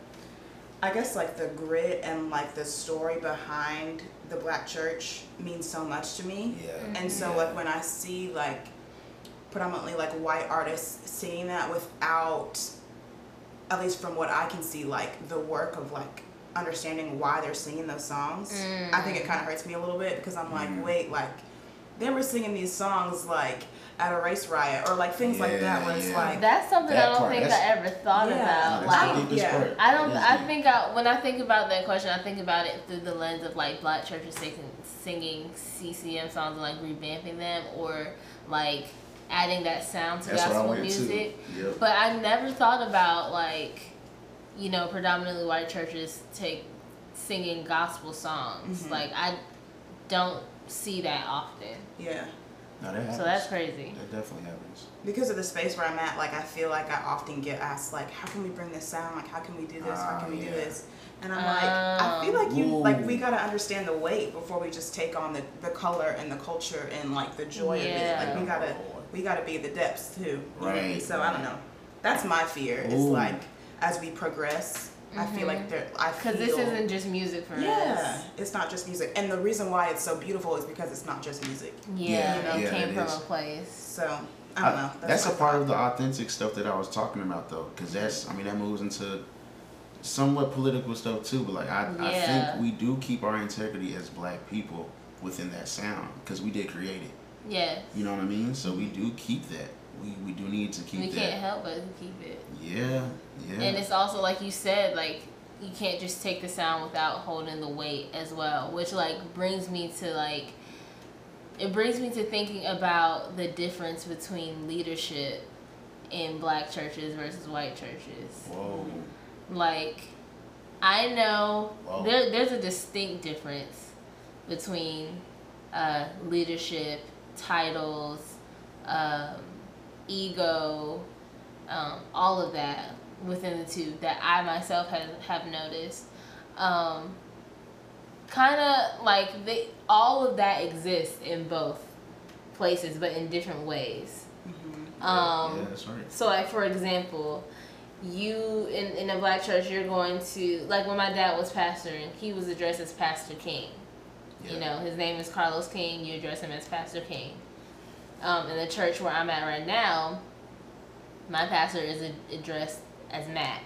I guess like the grit and like the story behind the black church means so much to me. Yeah. And so Yeah. like when I see like predominantly like white artists singing that without at least from what I can see like the work of like understanding why they're singing those songs, I think it kind of hurts me a little bit because I'm like, Mm. wait, like they were singing these songs like at a race riot or like things like that where it's Yeah, like That's something That I don't part, think I ever thought Yeah. about. No, like, that's the deepest yeah. I don't. I think I, when I think about that question, I think about it through the lens of like black churches singing, singing CCM songs and like revamping them, or like adding that sound to That's gospel music. Yep. But I never thought about like, you know, predominantly white churches take singing gospel songs. Mhm. Like I don't see that often. yeah. No, that happens. So that's crazy. That definitely happens. because of the space where I'm at, like I feel like I often get asked, like, how can we bring this sound? Like, how can we do this? How Ah, can we do yeah. this? And I'm like, I feel like you, like, we gotta understand the weight before we just take on the, the color and the culture and like the joy of it. Like, we gotta, we gotta be the depths too. you know? Right, So I don't know. That's my fear. Is Ooh. like as we progress, I feel like mm-hmm. there. I. Because this isn't just music for Yeah, us. it's not just music, and the reason why it's so beautiful is because it's not just music. Yeah, Yeah, it yeah, came it from is. a place. So I don't know. That's, a part of the authentic stuff that I was talking about, though, because that's, I mean, that moves into somewhat political stuff too. But like, I, I think we do keep our integrity as black people within that sound because we did create it. Yes. You know what I mean? So we do keep that. We we do need to keep we that. can't help but keep it. Yeah, yeah. And it's also like you said, like you can't just take the sound without holding the weight as well, which like brings me to like it brings me to thinking about the difference between leadership in black churches versus white churches. Whoa. Like I know Whoa. there there's a distinct difference between uh, leadership, titles, um, ego, um, all of that within the two that I myself have have noticed. Um, kind of like they all of that exists in both places, but in different ways. Mhm. Um, yeah, that's right. so, like for example, you in in a black church, you're going to like when my dad was pastoring, he was addressed as Pastor King. Yeah. You know, his name is Carlos King. You address him as Pastor King. Um, in the church where I'm at right now, my pastor is addressed as Matt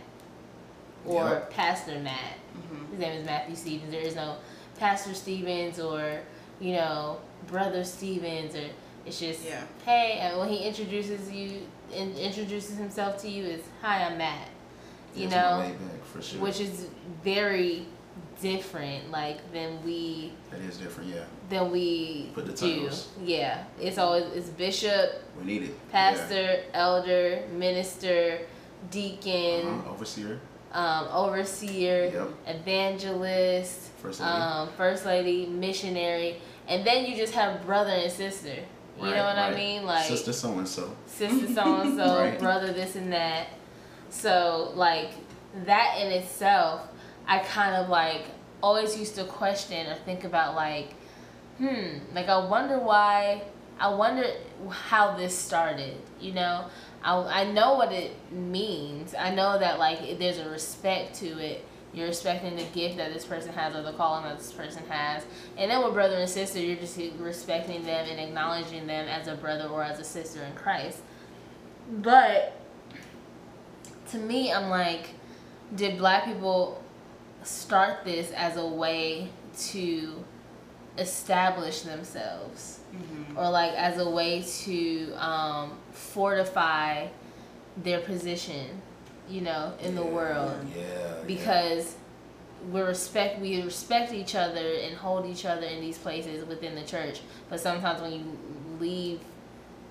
or Yep. Pastor Matt. Mhm. His name is Matthew Stevens. There is no Pastor Stevens or you know Brother Stevens or it's just Yeah. hey. And when he introduces you, in, introduces himself to you, is hi, I'm Matt. You know, my back for sure. which is very different, like than we that is different. Yeah, than we Put the do. titles. Yeah, it's always it's bishop, we need it. pastor, elder, minister, Yeah. Deacon, Uh-huh. Overseer. um, overseer, Yep. evangelist, First lady. um, first lady, missionary, and then you just have brother and sister. You Right, know what I mean? Like Sister so and so. sister so and so, Right. brother this and that. So like that in itself, I kind of like always used to question or think about like, hmm, like I wonder why, I wonder how this started. You know, I I know what it means. I know that like there's a respect to it. You're respecting the gift that this person has or the calling that this person has. And then with brother and sister, you're just respecting them and acknowledging them as a brother or as a sister in Christ. But to me, I'm like, did black people start this as a way to establish themselves? Mhm. Or like as a way to um, fortify their position, you know, in the world? Yeah. yeah. because we respect we respect each other and hold each other in these places within the church but sometimes when you leave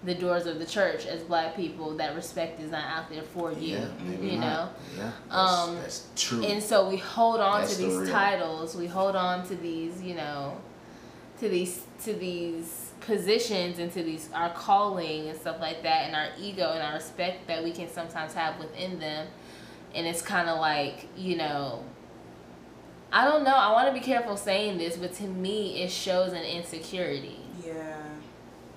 the doors of the church as black people that respect is not out there for you Yeah, you not. know Yeah. That's, Um, that's true. and so we hold on That's to these real- titles we hold on to these you know to these to these positions into these our calling and stuff like that and our ego and our respect that we can sometimes have within them and it's kind of like you know i don't know i want to be careful saying this but to me it shows an insecurity Yeah.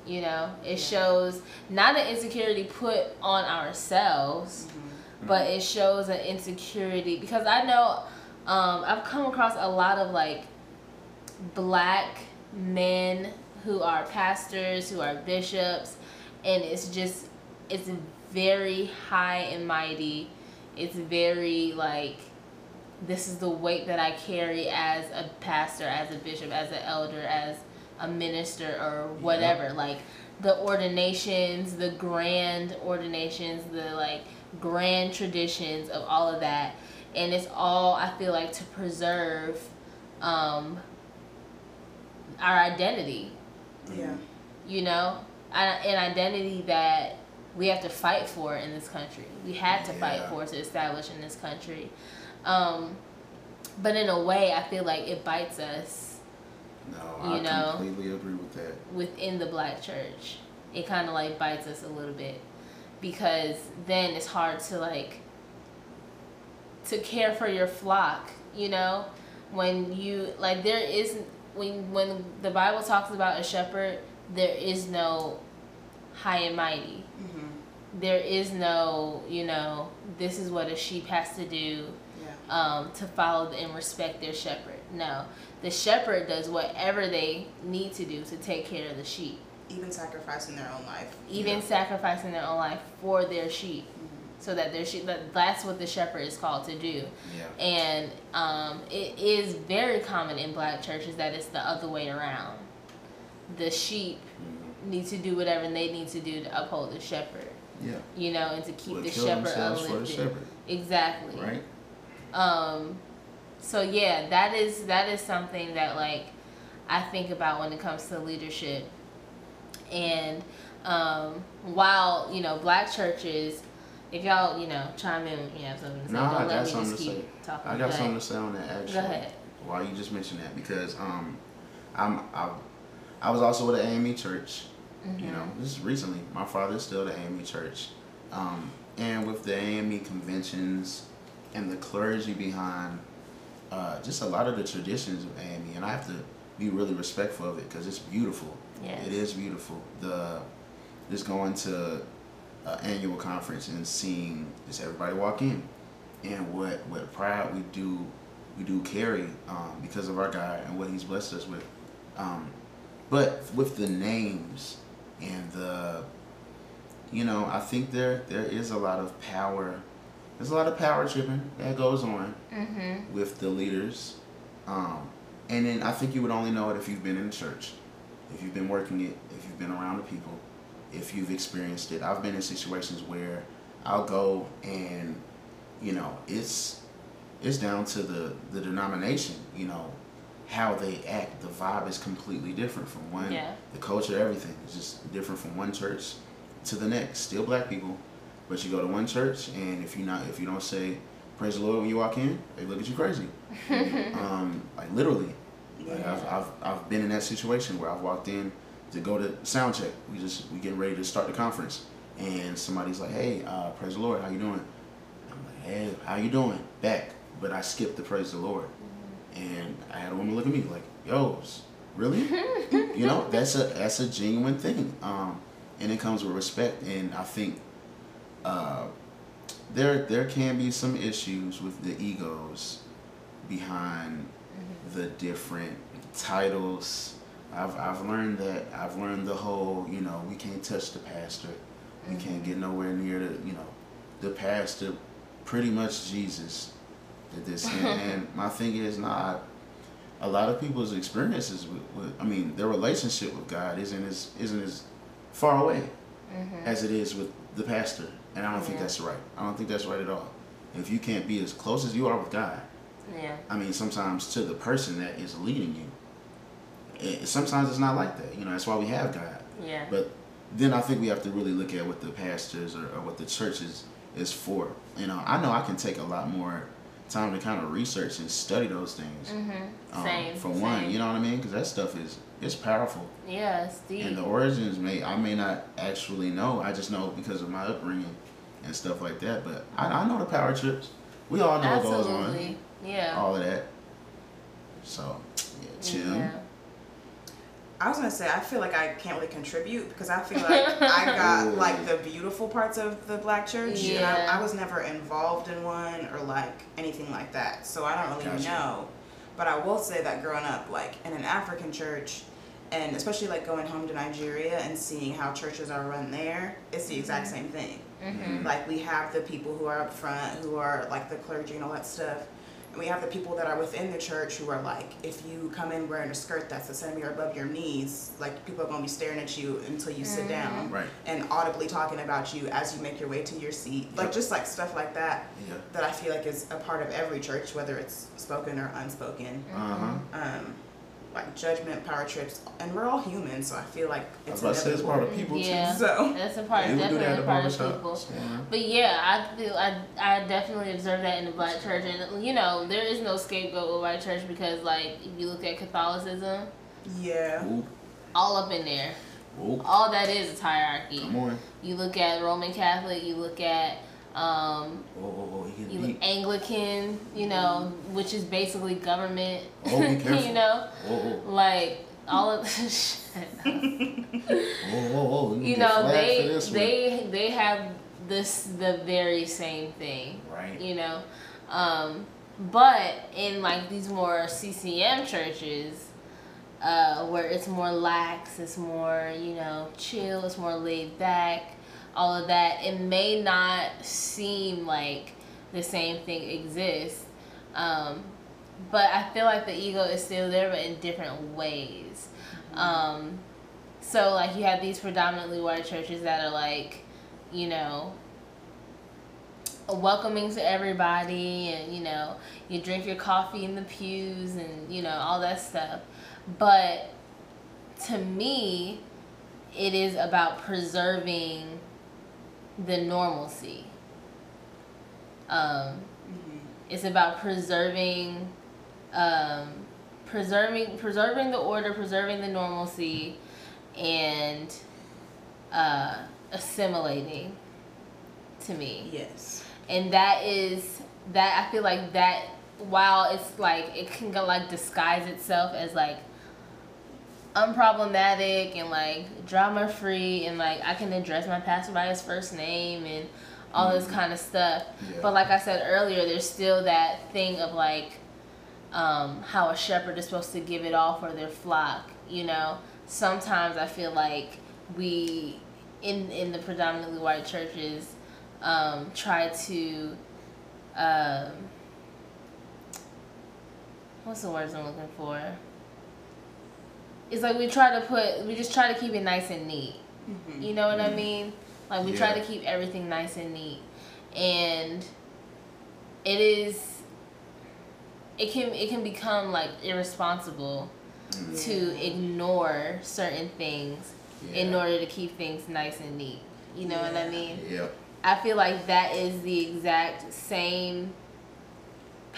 you know it Yeah. shows not an insecurity put on ourselves Mhm. but it shows an insecurity because I know Um, I've come across a lot of like black men who are pastors, who are bishops, and it's just it's very high and mighty. It's very like this is the weight that I carry as a pastor, as a bishop, as an elder, as a minister or whatever. Like the ordinations, the grand ordinations, the like grand traditions of all of that. And it's all I feel like to preserve um, our identity. Yeah. You know, an identity that we have to fight for in this country. We had to fight for to establish in this country. Um, but in a way, I feel like it bites us No, You I know. completely agree with that. within the black church. It kind of like bites us a little bit because then it's hard to like to care for your flock, you know? When you like there is when when the Bible talks about a shepherd, there is no high and mighty. Mm-hmm. There is no, you know, this is what a sheep has to do Yeah. um, to follow and respect their shepherd. No, the shepherd does whatever they need to do to take care of the sheep, Even sacrificing their own life. even Yeah. sacrificing their own life for their sheep, so that their sheep. That, that's what the shepherd is called to do. Yeah. And um, it is very common in black churches that it's the other way around. The sheep Mhm. need to do whatever they need to do to uphold the shepherd, Yeah. you know, and to keep the shepherd for the uplifted. shepherd, Exactly. right? Um, so yeah, that is that is something that like I think about when it comes to leadership. And um, while you know black churches, if y'all you know chime in, you have something to say. No, Don't I let got me something just to keep say. talking. I Go got something to say on that actually. Go ahead. Why you just mentioned that because um, I'm I, I was also with the AME church. Mm-hmm. You know, this is recently. My father's still the AME church, um, and with the AME conventions and the clergy behind uh, just a lot of the traditions of AME, and I have to be really respectful of it because it's beautiful. Yes. It is beautiful. The just going to an annual conference and seeing just everybody walk in, and what what pride we do we do carry um, because of our God and what He's blessed us with. Um, but with the names and the, you know, I think there there is a lot of power. There's a lot of power tripping that goes on Mm-hmm. with the leaders. Um, and then I think you would only know it if you've been in the church, if you've been working it, if you've been around the people, if you've experienced it. I've been in situations where I'll go and, you know, it's it's down to the, the denomination, you know, how they act. The vibe is completely different from one Yeah. the culture, everything is just different from one church to the next. Still black people, but you go to one church and if you not if you don't say praise the Lord when you walk in, they look at you crazy. (laughs) um, like literally. Like I've, I've I've been in that situation where I've walked in to go to sound check. We just we getting ready to start the conference, and somebody's like, "Hey, uh, praise the Lord, how you doing?" I'm like, "Hey, how you doing?" Back, but I skipped the praise the Lord, and I had a woman look at me like, "Yo, really?" (laughs) you know, that's a that's a genuine thing, um, and it comes with respect. And I think uh, there there can be some issues with the egos behind the different titles. I've I've learned that I've learned the whole you know we can't touch the pastor, we mm-hmm. can't get nowhere near the you know the pastor, pretty much Jesus did this and, and my thing is not a lot of people's experiences with, with I mean their relationship with God isn't as isn't as far away mm-hmm. as it is with the pastor and I don't think Yeah. that's right I don't think that's right at all if you can't be as close as you are with God Yeah. I mean, sometimes to the person that is leading you. It, sometimes it's not like that. You know, that's why we have God. Yeah. But then I think we have to really look at what the pastors or, or what the church is, is for. You know, I know I can take a lot more time to kind of research and study those things. Mm-hmm. um, Same. For same. one, you know what I mean? Because that stuff is it's powerful. Yeah, it's deep. And the origins may I may not actually know. I just know because of my upbringing and stuff like that. But I, I know the power trips. We all know what goes on Absolutely. Yeah. all of that. So, yeah, chill. Yeah. I was gonna say I feel like I can't really contribute because I feel like I (laughs) got Ooh. like the beautiful parts of the black church. and Yeah. I, I was never involved in one or like anything like that, so I don't really Gotcha. know. But I will say that growing up like in an African church, and especially like going home to Nigeria and seeing how churches are run there, it's the exact Mm-hmm. same thing. Mhm. Like we have the people who are up front, who are like the clergy and all that stuff. And we have the people that are within the church who are like, if you come in wearing a skirt that's a centimeter above your knees, like people are gonna be staring at you until you sit down Right. and audibly talking about you as you make your way to your seat. Like just like stuff like that Yeah. that I feel like is a part of every church, whether it's spoken or unspoken. Uh huh. Um, like judgment, power trips, and we're all human, so I feel like it's about to say it's part of people Yeah. too. So That's a part, Yeah, definitely that a part of people. So, But yeah, I feel I I definitely observed that in the black church, and you know there is no scapegoat with white church because like if you look at Catholicism, yeah. Oop, all up in there, oop. all that is is hierarchy. Come on. You look at Roman Catholic, you look at um, Oh, oh, oh, you. Anglican, you know, which is basically government. Oh, (laughs) you know, Oh, oh, like all of (laughs) oh, oh, oh. you know for they one. they they have this the very same thing Right. you know um but in like these more ccm churches uh where it's more lax it's more you know chill it's more laid back all of that it may not seem like the same thing exists um but i feel like the ego is still there but in different ways um so like you have these predominantly white churches that are like, you know, welcoming to everybody and you know, you drink your coffee in the pews and you know, all that stuff. But to me, it is about preserving the normalcy. Um, Mhm. it's about preserving um, preserving preserving the order, preserving the normalcy and uh, assimilating to me. Yes. And that is that I feel like that while it's like it can go like disguise itself as like unproblematic and like drama free and like I can address my pastor by his first name and all this kind of stuff. Yeah. But like I said earlier, there's still that thing of like um, how a shepherd is supposed to give it all for their flock. You know, sometimes I feel like we in in the predominantly white churches um, try to um, what's the words I'm looking for? It's like we try to put we just try to keep it nice and neat. Mhm. You know what I mean? Like we try to keep everything nice and neat. And it is it can it can become like irresponsible to ignore certain things in order to keep things nice and neat. You know what I mean? Yep. I feel like that is the exact same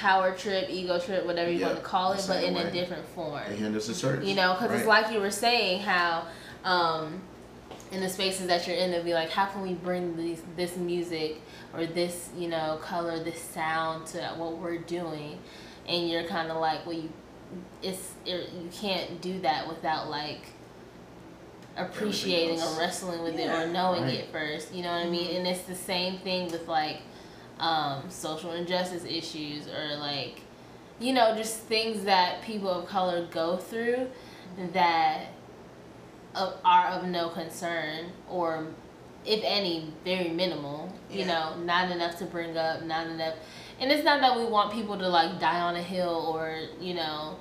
power trip, ego trip, whatever you Yep, want to call it, but same in a different form. They hand us a church. You know, because it's like you were saying how um, in the spaces that you're in, they'll be like, how can we bring these this music or this you know color, this sound to what we're doing, and you're kind of like, well, you it's it, you can't do that without like appreciating or wrestling with it or knowing Right. it first. You know what I mean? And it's the same thing with like um, social injustice issues or like you know just things that people of color go through that of, are of no concern or if any very minimal you Yeah. know not enough to bring up not enough and it's not that we want people to like die on a hill or you know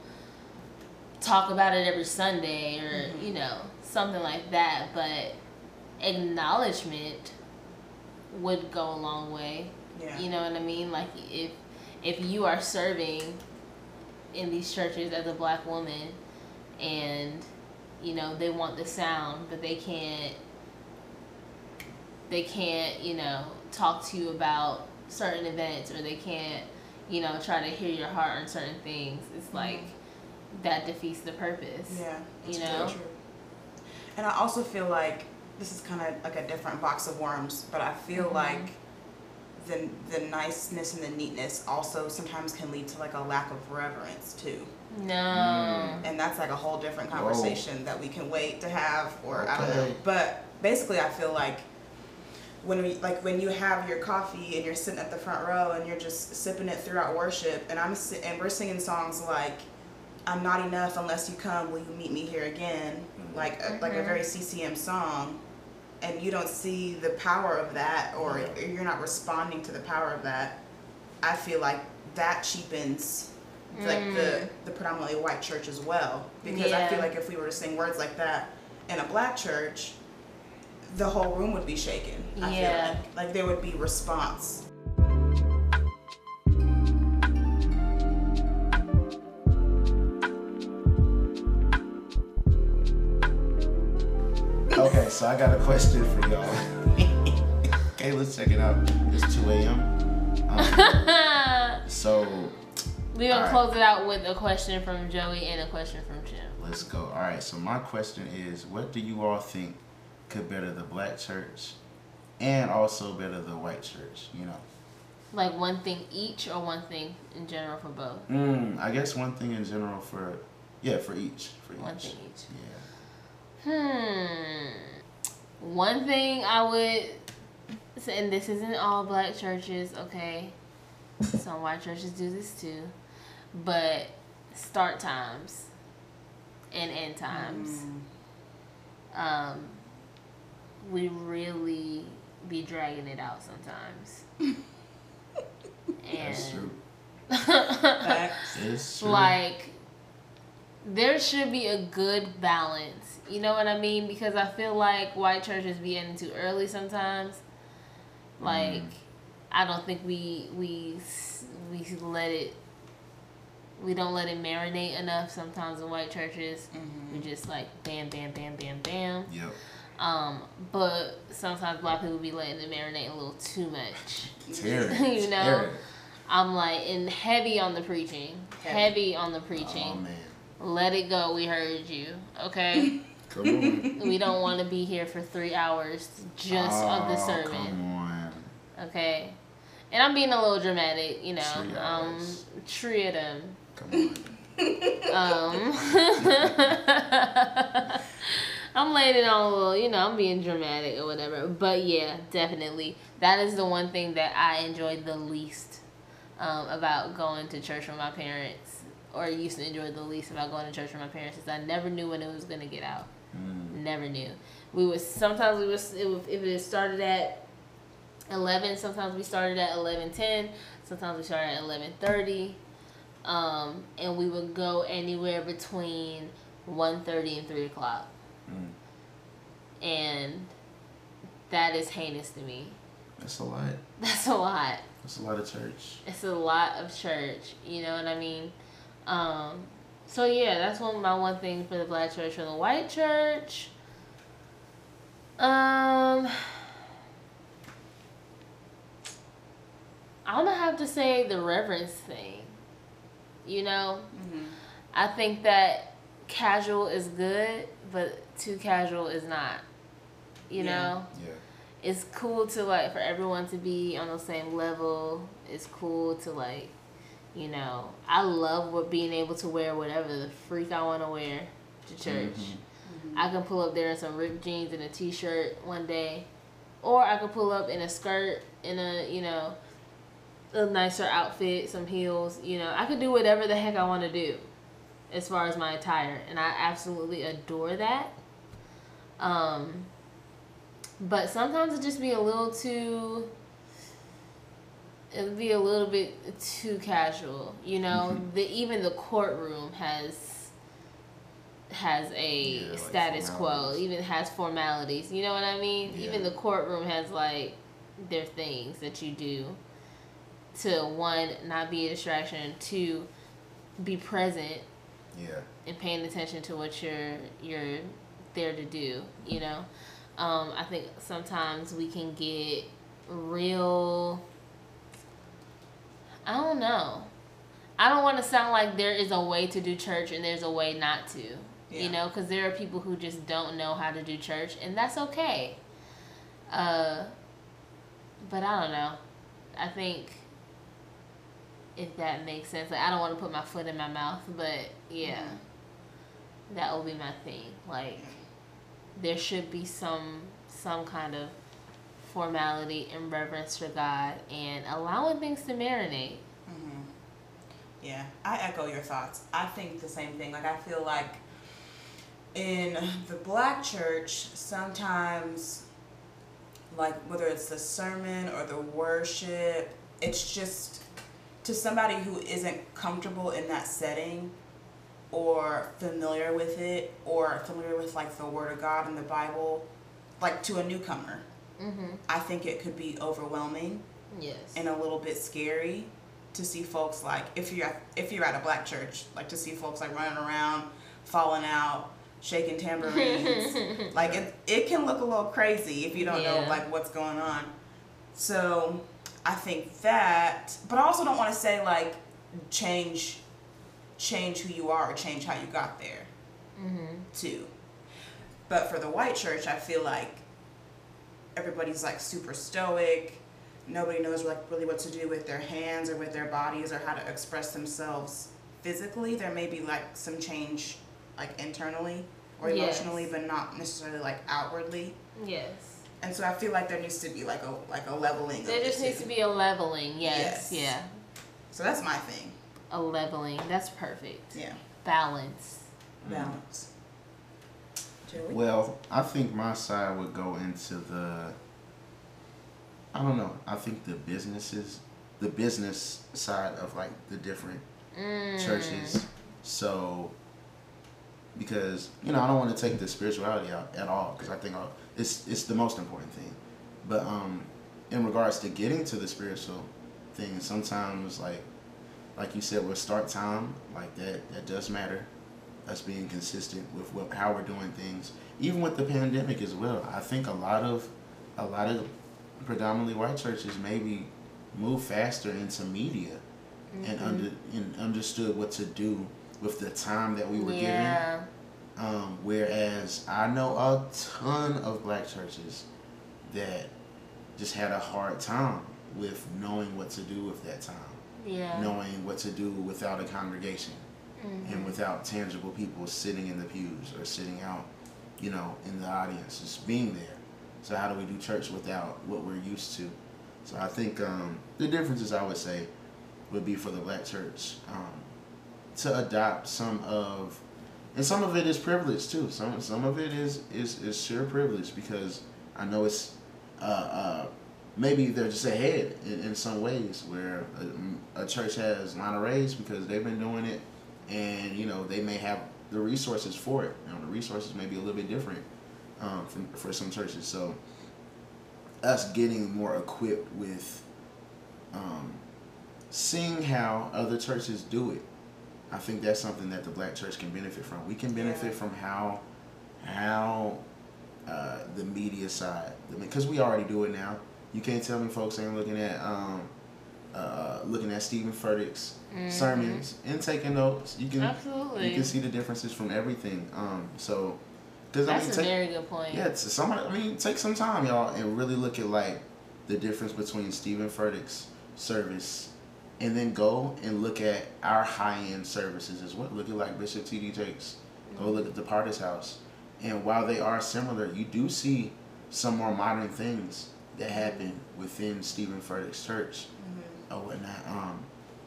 talk about it every sunday or Mhm. you know something like that but acknowledgement would go a long way Yeah. you know what I mean? Like if if you are serving in these churches as a black woman and you know they want the sound but they can't they can't, you know, talk to you about certain events or they can't, you know, try to hear your heart on certain things. It's like that defeats the purpose. Yeah. You know? And I also feel like this is kind of like a different box of worms, but I feel Mhm. like the the niceness and the neatness also sometimes can lead to like a lack of reverence too. No. Mm. and that's like a whole different conversation that we can wait to have or I don't know. But basically I feel like when we like when you have your coffee and you're sitting at the front row and you're just sipping it throughout worship and I'm si- and we're singing songs like I'm not enough unless you come will you meet me here again? Mm-hmm. Like a, like a mm-hmm. very CCM song and you don't see the power of that or Yeah. you're not responding to the power of that I feel like that cheapens like the mm. the predominantly white church as well. Because I feel like if we were to sing words like that in a black church the whole room would be shaken I Yeah. feel like. Like there would be response Okay, so I got a question for y'all. (laughs) okay, let's check it out. It's 2 a.m. Um, (laughs) so We're gonna close it out with a question from Joey and a question from Jim. let's go. All right, so my question is what do you all think could better the black church and also better the white church? You know? Like one thing each or one thing in general for both? Mm, I guess one thing in general for, yeah, for each. For each. One thing each. Yeah. Hmm. One thing I would, say- and this isn't all black churches, okay? Some white churches do this too, but start times and end times. Um, we really be dragging it out sometimes. and That's true. (laughs) Facts. It's true. like there should be a good balance you know what i mean because i feel like white churches be too early sometimes like i don't think we we we let it we don't let it marinate enough sometimes in white churches we just like bam bam bam bam bam Yep. um but sometimes black people be letting it marinate a little too much Terry. (laughs) You know? I'm like and heavy on the preaching Heavy. heavy on the Oh, preaching man. let it go. We heard you. Okay. (laughs) We don't want to be here for three hours just of the Oh, sermon. Okay. And I'm being a little dramatic, you know. Three Um, hours. three of them. Come on. Um, (laughs) I'm laying it on a little, you know, I'm being dramatic or whatever. But yeah, definitely. That is the one thing that I enjoy the least um, about going to church with my parents, or used to enjoy the least about going to church with my parents, is I never knew when it was going to get out. Mm. Never knew. We would sometimes we was it was, if it started at eleven. Sometimes we started at eleven ten. Sometimes we started at eleven thirty. Um, and we would go anywhere between 1.30 and three o'clock. Mm. And that is heinous to me. That's a lot. (laughs) That's a lot. That's a lot of church. It's a lot of church. You know what I mean? Um, so yeah, that's one my one thing for the black church. For the white church, um, I'm gonna have to say the reverence thing. You know, Mhm. I think that casual is good, but too casual is not. You Yeah. know Yeah. it's cool to like for everyone to be on the same level. It's cool to like, you know, I love what being able to wear whatever the freak I want to wear to church. Mhm. I can pull up there in some ripped jeans and a t-shirt one day, or I could pull up in a skirt in a you know, a nicer outfit, some heels. You know, I could do whatever the heck I want to do, as far as my attire, and I absolutely adore that. Um, but sometimes it just be a little too. It'd be a little bit too casual, you know. Mhm. The even the courtroom has has a Yeah, like status quo, even has formalities. You know what I mean? Even the courtroom has like their things that you do to one not be a distraction, two be present Yeah. and paying attention to what you're you're there to do. You know, um, I think sometimes we can get real. I don't know. I don't want to sound like there is a way to do church and there's a way not to. Yeah. You know, because there are people who just don't know how to do church, and that's okay. Uh, but I don't know. I think if that makes sense. Like I don't want to put my foot in my mouth, but yeah, that will be my thing. Like there should be some some kind of formality and reverence for God and allowing things to marinate. hmm Yeah, I echo your thoughts. I think the same thing. Like I feel like in the black church, sometimes like whether it's the sermon or the worship, it's just to somebody who isn't comfortable in that setting or familiar with it or familiar with like the word of God and the Bible, like to a newcomer, Mm-hmm. I think it could be overwhelming Yes. and a little bit scary to see folks like if you're at, if you're at a black church like to see folks like running around falling out shaking tambourines (laughs) like it, it can look a little crazy if you don't know like what's going on so i think that but i also don't want to say like change change who you are or change how you got there mm-hmm. too. But for the white church, I feel like everybody's like super stoic. Nobody knows like really what to do with their hands or with their bodies or how to express themselves physically. There may be like some change like internally or Yes. emotionally, but not necessarily like outwardly. Yes. And so I feel like there needs to be like a like a leveling. There just the needs two. to be a leveling. Yes. Yes. Yeah. So that's my thing. A leveling. That's perfect. Yeah, Balance. balance. Mm. Joey? Well, I think my side would go into the. I don't know. I think the businesses, the business side of like the different Mm. churches. So, because you know, I don't want to take the spirituality out at all because I think uh, it's it's the most important thing. But um, in regards to getting to the spiritual thing, sometimes like like you said with start time, like that that does matter. Us being consistent with what how we're doing things, even with the pandemic as well. I think a lot of a lot of predominantly white churches maybe move faster into media and under and understood what to do with the time that we were yeah. given. Um, whereas I know a ton of black churches that just had a hard time with knowing what to do with that time, Yeah. knowing what to do without a congregation Mhm. and without tangible people sitting in the pews or sitting out, you know, in the audience, just being there. So how do we do church without what we're used to? So I think um, the differences I would say would be for the black church um, to adopt some of, and some of it is privilege too. Some some of it is is is sheer privilege because I know it's uh, uh, maybe they're just ahead in, in some ways where a, a church has line of raise because they've been doing it and you know they may have the resources for it. You know, the resources may be a little bit different um, for, for some churches. So us getting more equipped with um, seeing how other churches do it, I think that's something that the black church can benefit from. We can benefit Yeah. from how how uh, the media side, because we already do it now. You can't tell me folks ain't looking at um, uh, looking at Stephen Furtick's Mhm. sermons and taking notes. You can Absolutely. you can see the differences from everything. Um, so, because I That's mean, a take, very good point. yeah, it's somebody. I mean, take some time, y'all, and really look at like the difference between Stephen Furtick's service, and then go and look at our high end services as well. Look at like Bishop T. D. Jakes. Go look at the Potter's House, and while they are similar, you do see some more modern things that happen within Stephen Furtick's church or whatnot. Um,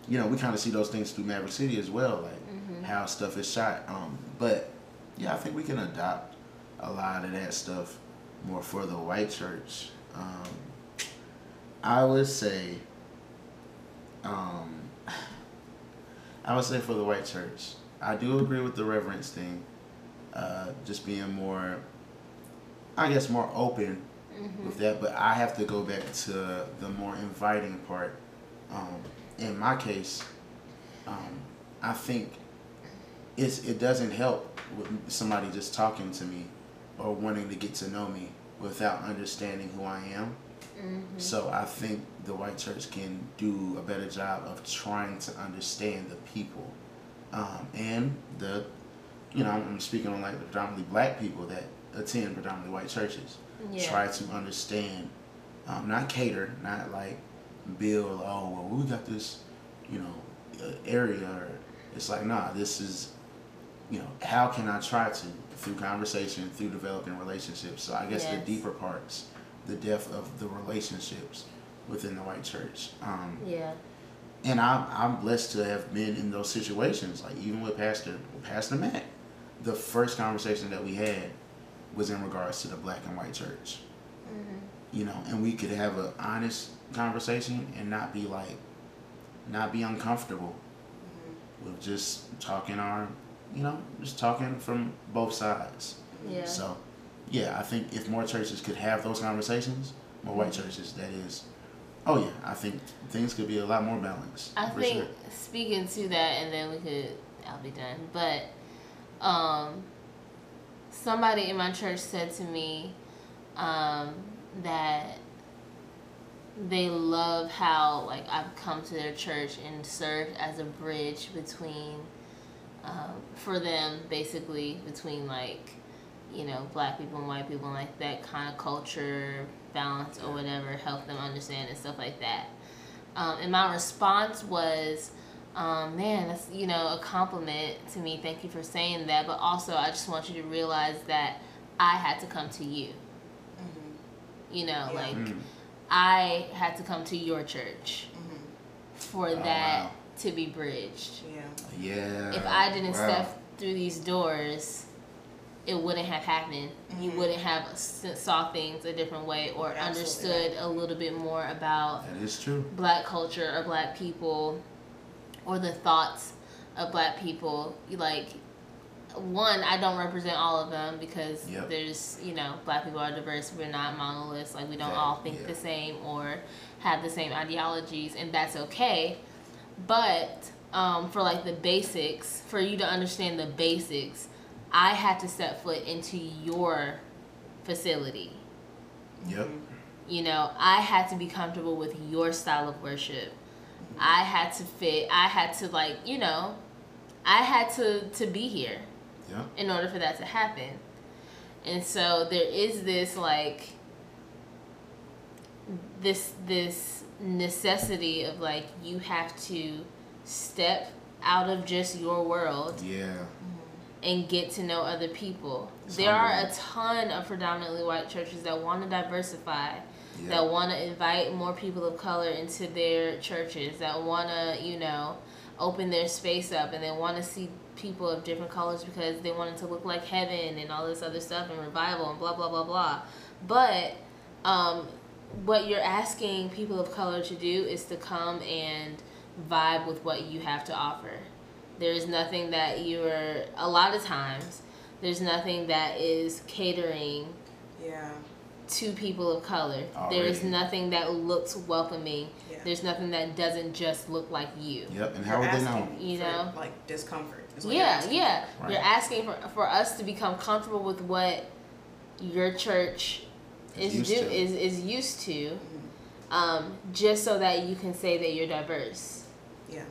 you know, we kind of see those things through Maverick City as well, like Mhm. how stuff is shot. Um, but yeah, I think we can adopt a lot of that stuff more for the white church. Um, I would say, um, (sighs) I would say for the white church, I do agree with the reverence thing, uh, just being more, I guess, more open Mhm. with that. But I have to go back to the more inviting part. Um, in my case, um, I think it's it doesn't help with somebody just talking to me or wanting to get to know me without understanding who I am. Mhm. So I think the white church can do a better job of trying to understand the people, um, and the, you know, I'm speaking on like the predominantly black people that attend predominantly white churches. Yeah. Try to understand, um, not cater, not like build. Oh well, we got this, you know, uh, area. Or it's like, nah, this is, you know, how can I try to through conversation, through developing relationships. So I guess Yes. the deeper parts, the depth of the relationships within the white church. Um, Yeah. and I'm I'm blessed to have been in those situations. Like even with Pastor Pastor Matt, the first conversation that we had was in regards to the black and white church. You know, and we could have an honest conversation and not be like, not be uncomfortable with just talking our, you know, just talking from both sides. Yeah. So, yeah, I think if more churches could have those conversations, more white churches, that is, oh yeah, I think things could be a lot more balanced. I think sure. speaking to that, and then we could, I'll be done. But um, somebody in my church said to me um, that they love how like I've come to their church and served as a bridge between um, for them basically between like you know black people and white people and like that kind of culture balance or whatever help them understand and stuff like that. Um, and my response was um, man that's you know a compliment to me. Thank you for saying that. But also i just want you to realize that i had to come to you. You know Yeah. like Mm. I had to come to your church for Oh, that wow. to be bridged Yeah. Yeah. if I didn't wow. step through these doors, it wouldn't have happened. You Mhm. wouldn't have saw things a different way or absolutely understood a little bit more about That is true. black culture or black people or the thoughts of black people. Like, one, I don't represent all of them because Yep. there's, you know, black people are diverse. We're not monoliths. Like, we don't That- all think yeah. the same or have the same ideologies, and that's okay. But um, for like the basics, for you to understand the basics, I had to set foot into your facility. Yep. You know, I had to be comfortable with your style of worship. I had to fit. I had to like, you know, I had to to be here In order for that to happen. And so there is this like this this necessity of like you have to step out of just your world Yeah. and get to know other people. It's there are a ton of predominantly white churches that want to diversify, Yeah. that want to invite more people of color into their churches, that want to, you know, open their space up and they want to see people of different colors because they wanted to look like heaven and all this other stuff and revival and blah blah blah blah. But um, what you're asking people of color to do is to come and vibe with what you have to offer. There's nothing that you're a lot of times there's nothing that is catering Yeah. to people of color. There's nothing that looks welcoming. Yeah. There's nothing that doesn't just look like you. Yep. And You're how would they know? You know? like discomfort. Yeah, yeah. Right. You're asking for for us to become comfortable with what your church is Used do to. is is used to, Mm-hmm. um, just so that you can say that you're diverse. Yeah.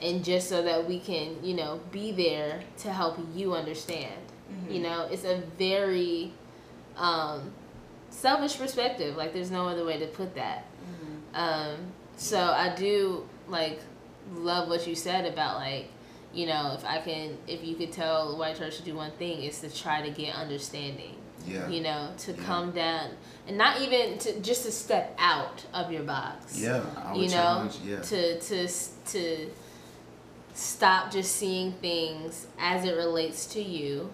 and just so that we can you know be there to help you understand. Mm-hmm. You know, it's a very um, selfish perspective. Like, there's no other way to put that. Mm-hmm. Um, so I do like love what you said about like, you know, if I can, if you could tell the white church to do one thing, is to try to get understanding. Yeah. You know, to Yeah. come down and not even to just to step out of your box. Yeah. I would You know, challenge. Yeah. to to to stop just seeing things as it relates to you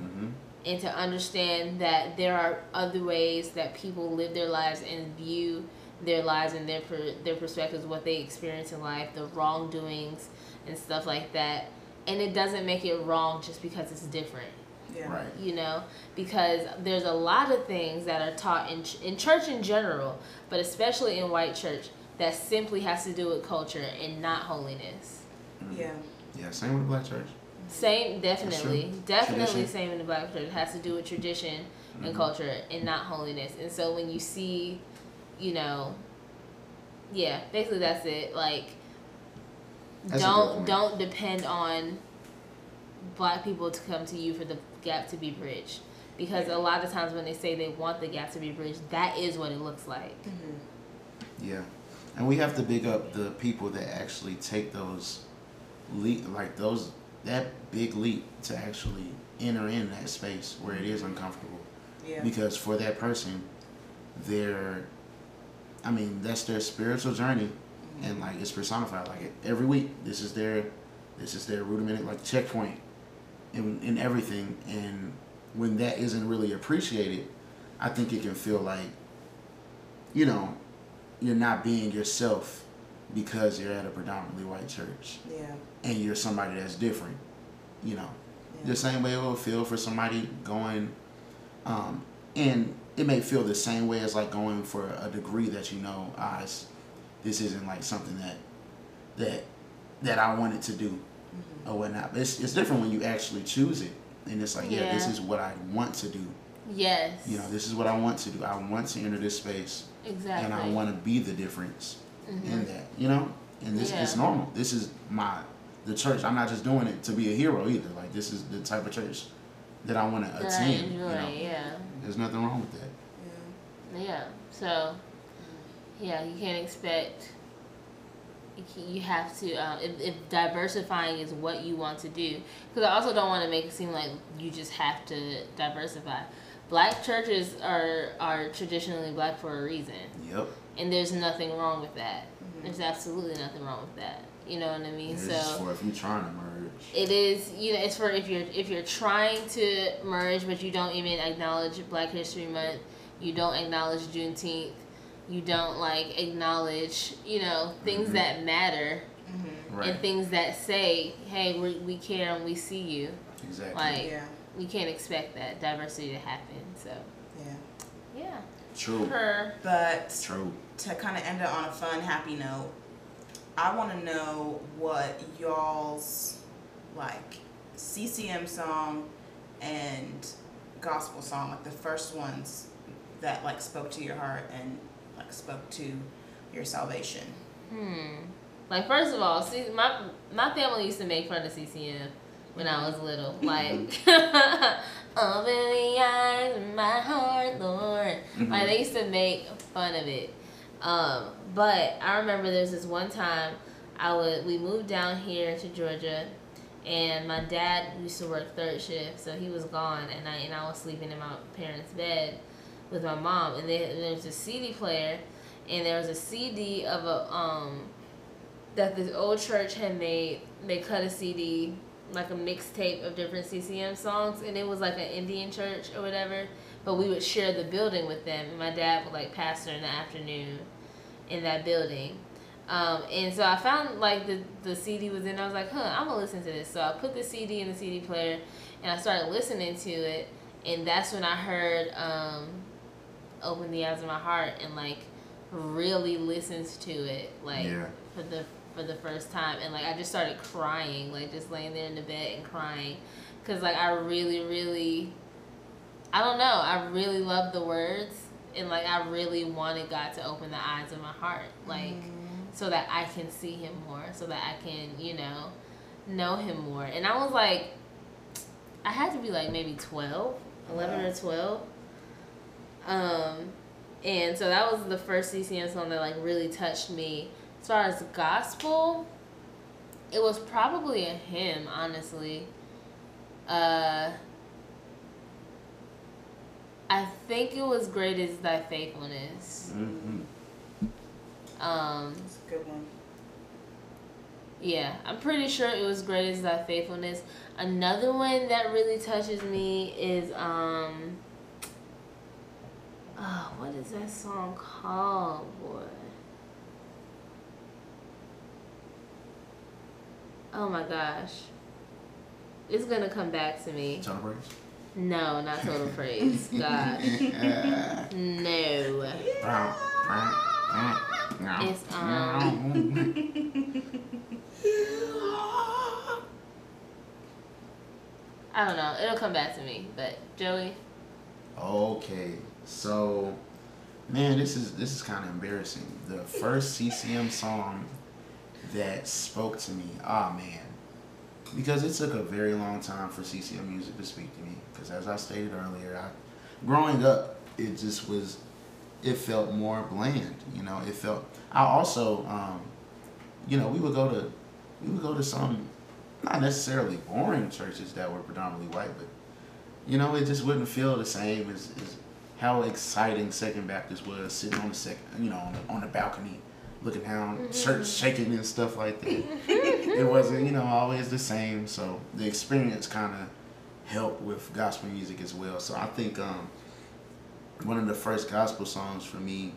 mm-hmm. and to understand that there are other ways that people live their lives and view their lives and their per, their perspectives, what they experience in life, the wrongdoings and stuff like that. And it doesn't make it wrong just because it's different, Yeah. Right. you know, because there's a lot of things that are taught in ch- in church in general, but especially in white church that simply has to do with culture and not holiness. Yeah. Yeah. Same with the black church. Same, definitely, definitely Tradition. same in the black church. It has to do with tradition and Mhm. culture and not holiness. And so when you see, you know, yeah, basically that's it. Like, That's don't don't depend on black people to come to you for the gap to be bridged. Because a lot of times when they say they want the gap to be bridged, that is what it looks like. Mm-hmm. Yeah. And we have to big up the people that actually take those leap, like those that big leap to actually enter in that space where it is uncomfortable. Yeah. Because for that person, their, I mean, that's their spiritual journey, and like it's personified. Like every week, this is their, this is their rudimental like checkpoint, in in everything. And when that isn't really appreciated, I think it can feel like, you know, you're not being yourself because you're at a predominantly white church Yeah. and you're somebody that's different. You know, Yeah. the same way it will feel for somebody going, um, and it may feel the same way as like going for a degree that you know, it's, this isn't like something that that that I wanted to do Mm-hmm. or whatnot. But it's it's different when you actually choose it, and it's like, yeah, this is what I want to do. Yes. You know, this is what I want to do. I want to enter this space, exactly. and I want to be the difference Mhm. in that. You know, and this it's Yeah. normal. This is my the church. I'm not just doing it to be a hero either. Like this is the type of church that I want to that I attend. enjoy. You know, Yeah. there's nothing wrong with that. Yeah. Yeah. So, yeah, you can't expect. You, have to um, if, if diversifying is what you want to do because i also don't want to make it seem like you just have to diversify black churches are are traditionally black for a reason Yep. and there's nothing wrong with that there's absolutely nothing wrong with that you know what i mean It's so for if you're trying to merge. it is you know it's for if you're if you're trying to merge but you don't even acknowledge black history month you don't acknowledge juneteenth you don't like acknowledge you know things Mhm. that matter Mm-hmm. Right. and things that say hey we, we care and we see you exactly. like Yeah. we can't expect that diversity to happen so Yeah. yeah True. her But True. to kind of end it on a fun, happy note, I want to know what y'all's like CCM song and gospel song, like the first ones that like spoke to your heart and like spoke to your salvation. Hmm. Like first of all, see my my family used to make fun of CCM when I was little. Like (laughs) open the eyes of my heart, Lord. Like they used to make fun of it. Um, but I remember there was this one time I would we moved down here to Georgia and my dad used to work third shift, so he was gone and I and I was sleeping in my parents' bed with my mom and there, there was a CD player and there was a CD of a um that this old church had made. They cut a CD like a mixtape of different CCM songs, and it was like an Indian church or whatever. But we would share the building with them, and my dad would like pastor in the afternoon in that building. Um, and so I found like the the CD was in. I was like, huh, I'm gonna listen to this. So I put the CD in the CD player, and I started listening to it, and that's when I heard um, "Open the Eyes of My Heart" and like really listened to it like Yeah. for the for the first time. And like I just started crying like just laying there in the bed and crying. Because like I really really I don't know. I really love the words and like I really wanted God to open the eyes of my heart like mm-hmm. so that I can see him more so that I can you know know him more. And I was like I had to be like maybe 12 11 or 12 um and so that was the first CCM song that like really touched me as far as gospel, it was probably a hymn, honestly. Uh, I think it was "Great Is Thy Faithfulness." hmm Um, It's a good one. yeah, I'm pretty sure it was "Great Is Thy Faithfulness." Another one that really touches me is um. Oh, what is that song called, boy? Oh my gosh. It's gonna come back to me. Total praise. No, not total (laughs) praise. God. (laughs) No. It's, um, (laughs) I don't know. It'll come back to me. But Joey, Okay, so man, this is this is kind of embarrassing. The first CCM song that spoke to me, ah man, because it took a very long time for CCM music to speak to me. Because as I stated earlier, I, growing up, it just was it felt more bland. You know, it felt. I also, um, you know, we would go to we would go to some not necessarily boring churches that were predominantly white, but you know, it just wouldn't feel the same as, as how exciting Second Baptist was sitting on the second, you know, on the, on the balcony, looking down, Mm-hmm. church shaking and stuff like that. it wasn't, you know, always the same. So the experience kind of helped with gospel music as well. So I think um, one of the first gospel songs for me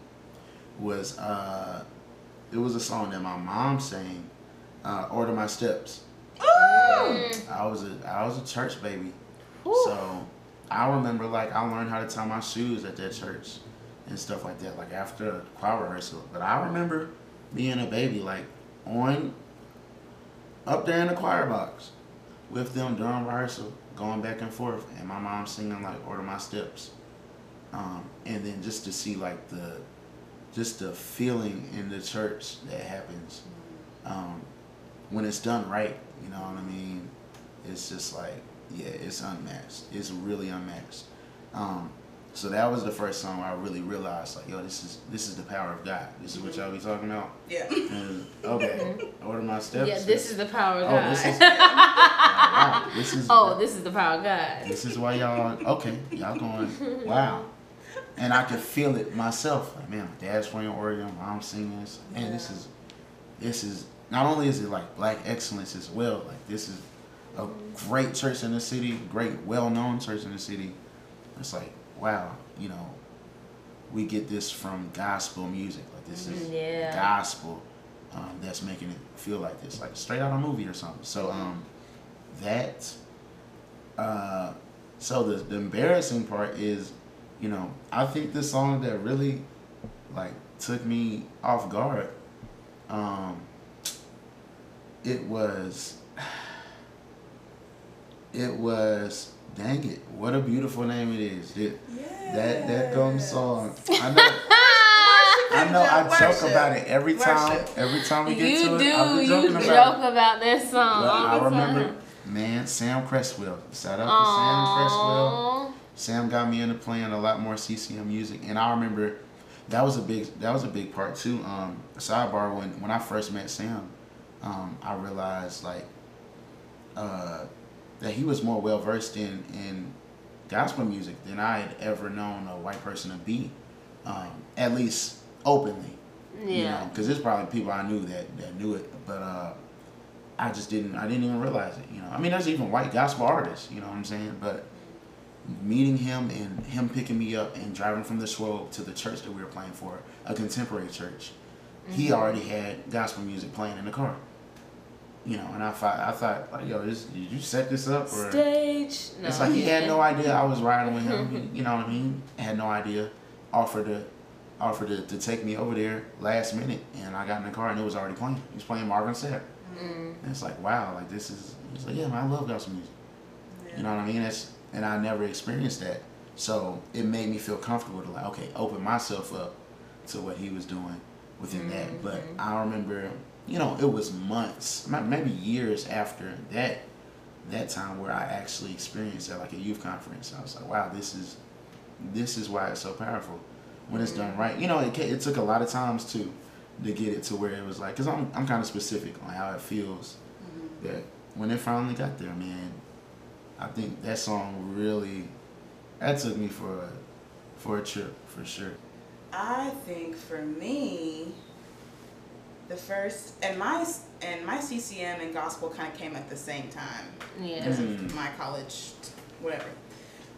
was uh, it was a song that my mom sang, uh, "Order My Steps." I was a I was a church baby, so I remember like I learned how to tie my shoes at that church and stuff like that. Like after choir rehearsal, but I remember being a baby like on up there in the choir box with them during rehearsal, going back and forth, and my mom singing like "Order My Steps," um, and then just to see like the just the feeling in the church that happens um, when it's done right. You know what I mean? It's just like yeah, it's unmatched. It's really unmatched. Um, so that was the first song where I really realized like, yo, this is this is the power of God. This is what y'all be talking about. Yeah. And, okay, order my steps. Yeah, this is the power of Oh, God. this is- (laughs) wow, this is oh, this is the power of God. this is why y'all okay y'all going wow and i could feel it myself like man my dad's playing organ mom's singing this man this is this is not only is it like black excellence as well like this is a great church in the city great well-known church in the city. It's like wow you know we get this from gospel music. Like this is Yeah. gospel um, that's making it feel like this like straight out of a movie or something. So um that uh, so the, the embarrassing part is, you know, I think the song that really like took me off guard, um, it was, it was, dang it, what a beautiful name it is. It, that that gum song. (laughs) I know. I know. I joke about it every time. Worship. Every time we get You to do. it, I've been You joking joke about it. about that song. But all I the remember, time. man, Sam Cresswell. Shout out to Sam Cresswell. Sam got me into playing a lot more CCM music, and I remember that was a big that was a big part too. Um, sidebar when when I first met Sam, um, I realized like uh, that he was more well versed in in gospel music than I had ever known a white person to be, um, at least openly. You Yeah. know, because there's probably people I knew that, that knew it, but uh, I just didn't. I didn't even realize it. You know, I mean, there's even white gospel artists. You know what I'm saying? But meeting him and him picking me up and driving from the Swope to the church that we were playing for, a contemporary church, he already had gospel music playing in the car. You know, and I thought, I thought, like, yo, this, did you set this up or? Stage. No. It's like he had no idea I was riding with him. (laughs) you know what I mean? Had no idea. Offered to, offered to, to take me over there last minute, and I got in the car and it was already playing. He was playing Marvin Sapp. Mm. And it's like, wow, like this is. He's like, yeah, man, I love gospel music. You know what I mean? That's and I never experienced that, so it made me feel comfortable to like, okay, open myself up to what he was doing within that. But I remember, you know, it was months, maybe years after that that time where I actually experienced that, like a youth conference. I was like, wow, this is this is why it's so powerful when it's done right. You know, it, it took a lot of times too to get it to where it was like, because I'm I'm kind of specific on how it feels mm-hmm. that when it finally got there, man, I think that song really that took me for a for a trip for sure. I think for me, the first and my and my CCM and gospel kind of came at the same time Yeah. because Mm. of my college, whatever.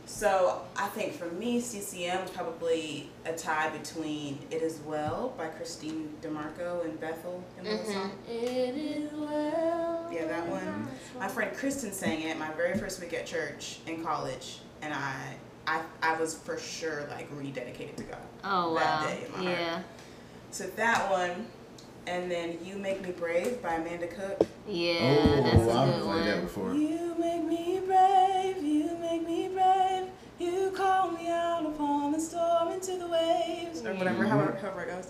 So I think for me, CCM was probably a tie between "It Is Well" by Kristene DiMarco and Bethel. You know that song? Mhm. It is well. Yeah, that one. My friend Kristen sang it my very first week at church in college, and I, I, I was for sure like rededicated to God. Oh that wow. day in my heart. Yeah. So that one, and then "You Make Me Brave" by Amanda Cook. Yeah. oh, that's a I've good played that one. before. You make me brave, you make me brave. You call me out upon the storm into the waves, or whatever, Mhm. however, however it goes.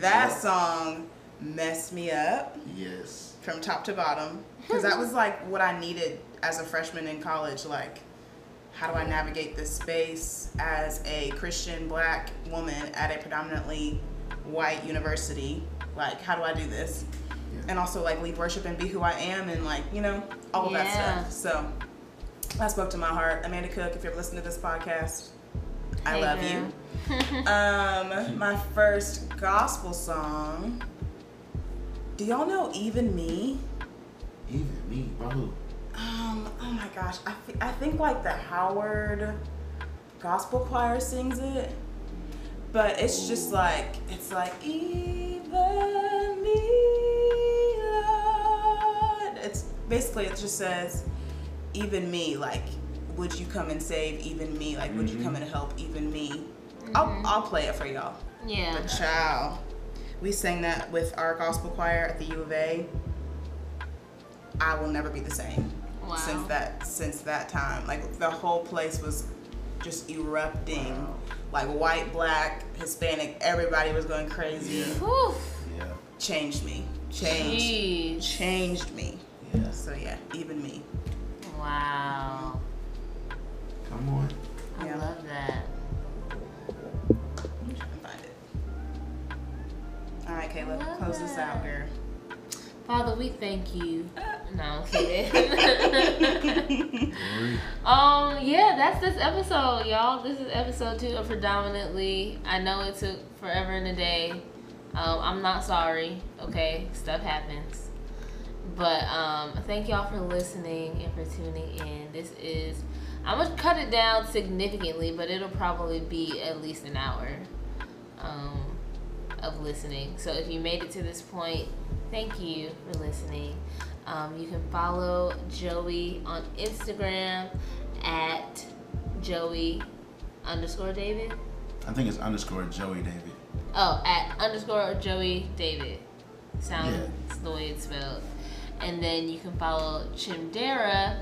That Yeah. song messed me up Yes. from top to bottom because that was like what I needed as a freshman in college. Like, how do I navigate this space as a Christian black woman at a predominantly white university? Like, how do I do this? Yeah. And also like lead worship and be who I am and like, you know, all of that stuff. So that spoke to my heart. Amanda Cook, if you're listening to this podcast, I Hey, love girl. you. (laughs) (laughs) Um, my first gospel song. Do y'all know Even Me? Even me, by who? Um, oh my gosh, I, th- I think like the Howard Gospel Choir sings it, but it's just like it's like even me, Lord. It's basically it just says even me, like would you come and save even me? Like would you Mhm. come and help even me? I'll I'll play it for y'all. Yeah. But child, we sang that with our gospel choir at the U of A. I will never be the same Wow. since that since that time. Like the whole place was just erupting. Wow. Like white, black, Hispanic, everybody was going crazy. Yeah. Yeah. Changed me. Changed. Jeez. Changed me. Yeah. So yeah, even me. Wow. Come on. I Yeah. love that. I can find it. All right, Caleb, Love close this out, that. girl. Father, we thank you. No, I'm kidding. (laughs) Um, yeah, that's this episode, y'all. This is episode two of Predominantly. I know it took forever and a day. Um, I'm not sorry. Okay, stuff happens. But um, thank y'all for listening and for tuning in. This is I'm gonna cut it down significantly, but it'll probably be at least an hour um, of listening. So if you made it to this point, thank you for listening. Um, you can follow Joey on Instagram at Joey underscore David. I think it's underscore Joey David. Oh, at underscore Joey David. Sounds Yeah. the way it's spelled. And then you can follow Chimdera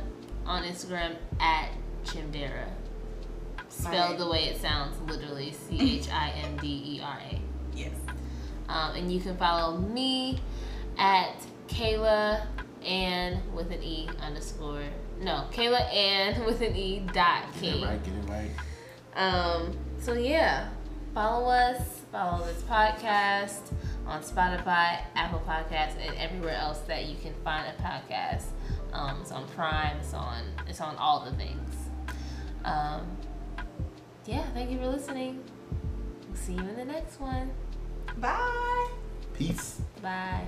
on Instagram at Chimdera. Spelled the way it sounds, literally C H I M D E R A. Yes. Um, and you can follow me at Kayla and with an E underscore. No, Kayla and (laughs) with an E dot Get King. it right. Get it right. Um, so yeah, follow us, follow this podcast on Spotify, Apple Podcasts, and everywhere else that you can find a podcast. Um, it's on Prime, it's on it's on all the things. Um, yeah, thank you for listening. We'll see you in the next one. Bye. Peace. Bye.